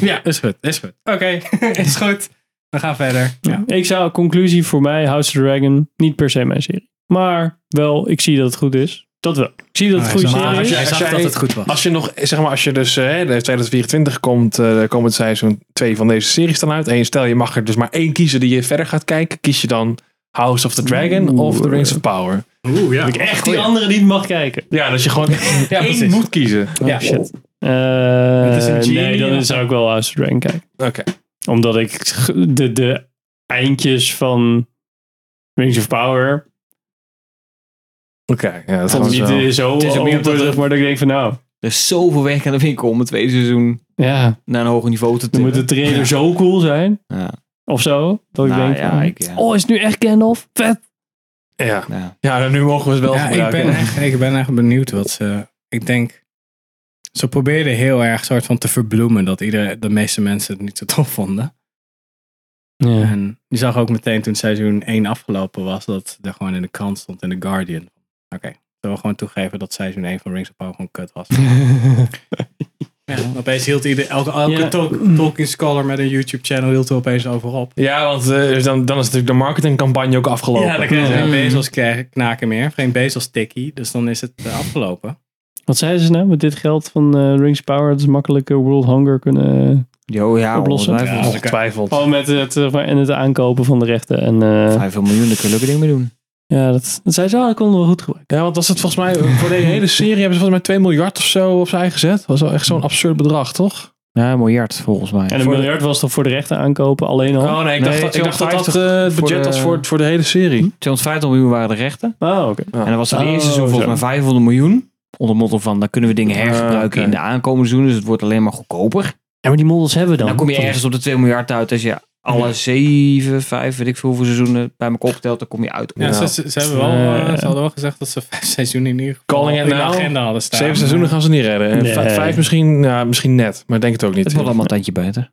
ja, is goed. Is goed. Oké, is goed. We gaan verder. Ja. Ik zou, conclusie voor mij, House of Dragon, niet per se mijn serie. Maar wel, ik zie dat het goed is. Dat wel. Ik zie dat het serie zag- is. hij zag dat het goed was. Als je nog, zeg maar, als je dus, eh, de 2024 komt, eh komend seizoen twee van deze series dan uit. En je stel je mag er dus maar één kiezen die je verder gaat kijken. Kies je dan House of the Dragon Oeh. of The Rings of Power? Oeh, ja. Dat ik echt die andere niet mag kijken. Ja, dat je gewoon één precies. moet kiezen. Ja. Shit. Het is een Eh nee, dan zou ik wel House of Dragon kijken. Oké. Omdat ik de, de eindjes van Rings of Power Oké, ja, dat ik wel- niet zo Het is ook meer omdat overig, maar dat ik denk van nou, Er is zoveel werk aan de winkel om het tweede seizoen ja, naar een hoger niveau te dan tillen. moet de trailer zo cool zijn. Ja. Of zo. Dat ik Nou, denk ja, van, ik, ja. oh is het nu echt Gandalf? Vet. Ja. Ja. ja, nu mogen we het wel Ja, ik gebruiken. ben, echt, ik ben echt benieuwd wat ze. Ik denk. Ze probeerden heel erg soort van te verbloemen dat iedereen, de meeste mensen het niet zo tof vonden. Ja. En je zag ook meteen toen seizoen 1 afgelopen was, dat er gewoon in de krant stond in The Guardian. Oké, zullen we gewoon toegeven dat seizoen 1 van Rings of Power gewoon kut was. ja, opeens hield ieder, elke, elke Ja. Tol- Tolkien scholar met een YouTube channel hield er opeens over op. Ja, want eh, dus dan, dan is natuurlijk de marketingcampagne ook afgelopen. Ja, dan krijg je geen bezels knaken meer, geen bezels sticky, dus dan is het eh, afgelopen. Wat zeiden ze nou met dit geld van eh, Rings of Power? Dat ze makkelijk eh, World Hunger kunnen Jo, ja, Oplossen? Ja, Ongetwijfeld. Gewoon met het, en het aankopen van de rechten. En eh, 5 miljoen, daar kun je leuke dingen mee doen. Ja, dat, dat zei ze, oh, dat konden we goed gebruiken. Ja, want was het volgens mij voor de hele serie hebben ze volgens mij 2 miljard of zo opzij gezet. Dat was wel echt zo'n absurd bedrag, toch? Ja, een miljard volgens mij. En een Voor de- miljard was toch voor de rechten aankopen alleen al? Oh nee, ik Nee, dacht, dat- ik dacht dat dat 250 eh, het voor budget de- was voor, voor de hele serie. 250 miljoen waren de rechten. Oh, oké. Ja. En dan was het Oh, eerste seizoen volgens mij 500 miljoen. Onder motto van, dan kunnen we dingen hergebruiken Ah, oké. in de aankomende seizoen. Dus het wordt alleen maar goedkoper. Ja, maar die models hebben we En dan. dan kom je ergens op de 2 miljard uit. Als je alle 7, 5, weet ik veel hoeveel seizoenen bij elkaar optelt, dan kom je uit. Ja, ze, ze, ze hebben wel, eh, ze hadden wel gezegd dat ze vijf seizoenen in ieder geval in de now. agenda hadden staan. Zeven seizoenen gaan ze niet redden. En Nee. v- vijf misschien, ja, misschien net, maar ik denk het ook niet. Het wordt allemaal een tandje beter.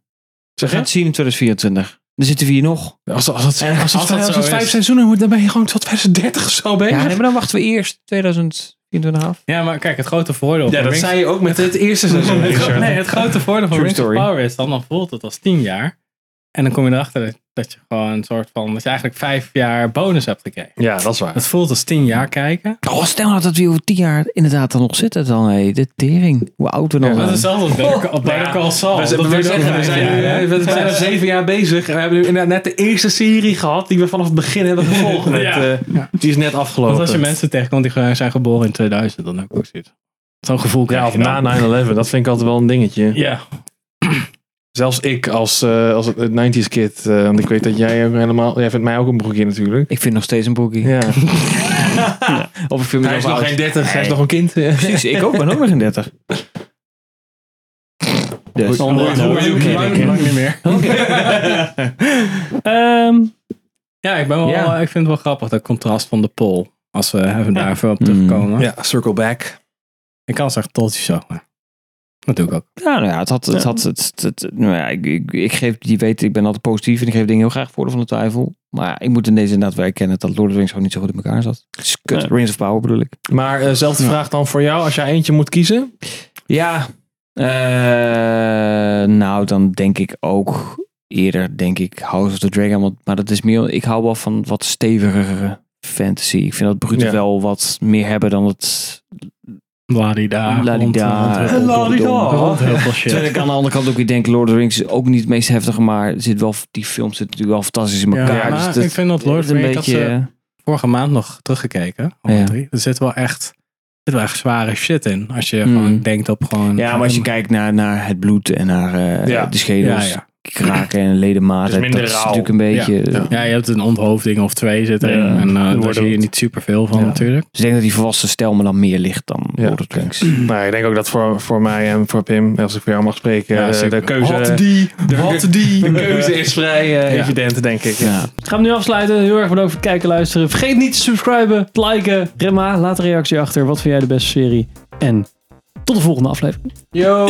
Zeg gaan het zien in 2024. Dan zitten we hier nog. Als, als, het, En als, het, als dat als zo het is. vijf seizoenen wordt, dan ben je gewoon tot 2030 of zo bezig. Ja, nee, maar dan wachten we eerst 2024 af. Ja, maar kijk, het grote voordeel Ja, dat Rings- zei je ook met het eerste seizoen. nee, het grote voordeel van True Rings of story. Power is dan, dan voelt het als tien jaar. En dan kom je erachter dat, dat je gewoon een soort van, dat je eigenlijk vijf jaar bonus hebt gekregen. Ja, dat is waar. Het voelt als tien jaar kijken. Oh, stel nou dat we over 10 jaar inderdaad dan nog zitten. Dan, hé, de tering. Hoe oud we dan Ja, Dat zijn. is hetzelfde op Better Call Saul. We, zijn- we, zeggen, zijn, nu, jaar, hè? we zijn bijna zeven jaar bezig. En we hebben nu inderdaad net de eerste serie gehad die we vanaf het begin hebben gevolgd. Met, Ja. eh, Die is net afgelopen. Want als je mensen tegenkomt die gewoon zijn geboren in 2000, dan heb ik ook zoiets. Zo'n gevoel ja, krijg of je dan. na 9-11, dat vind ik altijd wel een dingetje. Ja. Zelfs ik als, eh, als het 90s kid, eh, want ik weet dat jij ook helemaal, jij vindt mij ook een broekje natuurlijk. Ik vind nog steeds een broekie. Ja. Of ik vind Hij is nog geen 30, hij is nog een kind. Precies, ik ook. ben ook nog geen 30. Dus. Goed. Lang, lang, lang niet meer. Ehm, Ja, ik, ben wel, Ja. ik vind het wel grappig, dat contrast van de pol. Als we even daar even op Mm. terugkomen. Ja, circle back. Ik kan zeggen toltje zo. maar Dat doe ik ook. Ja, nou ja, het had, het had, het, het, het- nou ja, ik, ik, ik geef, je weet, ik ben altijd positief en ik geef dingen heel graag voordeel van de twijfel. Maar ja, ik moet in deze inderdaad wel erkennen dat Lord of the Rings gewoon niet zo goed in elkaar zat. Kut, Ja. Rings of Power bedoel ik. Maar eh, zelfde vraag dan voor jou, als jij eentje moet kiezen. Ja, eh, nou dan denk ik ook eerder, denk ik, House of the Dragon. Want, maar dat is meer, ik hou wel van wat stevigere fantasy. Ik vind dat Brute Ja. wel wat meer hebben dan het Ladida. Ladida. shit. Terwijl ik aan de andere kant ook weer denk, Lord of the Rings is ook niet het meest heftige, maar zit wel, die films zitten natuurlijk wel fantastisch in elkaar. Ja, dus dat ik vind dat Lord of the een Rings, beetje... had ze vorige maand nog teruggekeken. Ja. drie. Er zit wel echt, er zit wel echt zware shit in. Als je Hmm. gewoon denkt op gewoon... ja, maar als je kijkt naar, naar het bloed en naar eh, Ja. de schedels, Ja, ja. Kraken en ledematen. Het is minder dat is rauw. natuurlijk een beetje... Ja. Ja, je hebt een onthoofding of twee zit erin. Ja. En eh, daar worden zie je niet superveel van Ja. natuurlijk. Dus ik denk dat die volwassen stijl me dan meer ligt dan Ja. Rings. Nou, ik denk ook dat voor, voor mij en voor Pim, als ik voor jou mag spreken, Ja, eh, de keuze, Wat die, de, wat die. de keuze is vrij eh, Ja. evident, denk ik. Ja. Ik ga hem nu afsluiten. Heel erg bedankt voor het kijken en luisteren. Vergeet niet te subscriben, te liken. Remma, laat een reactie achter. Wat vind jij de beste serie? En tot de volgende aflevering. Yo.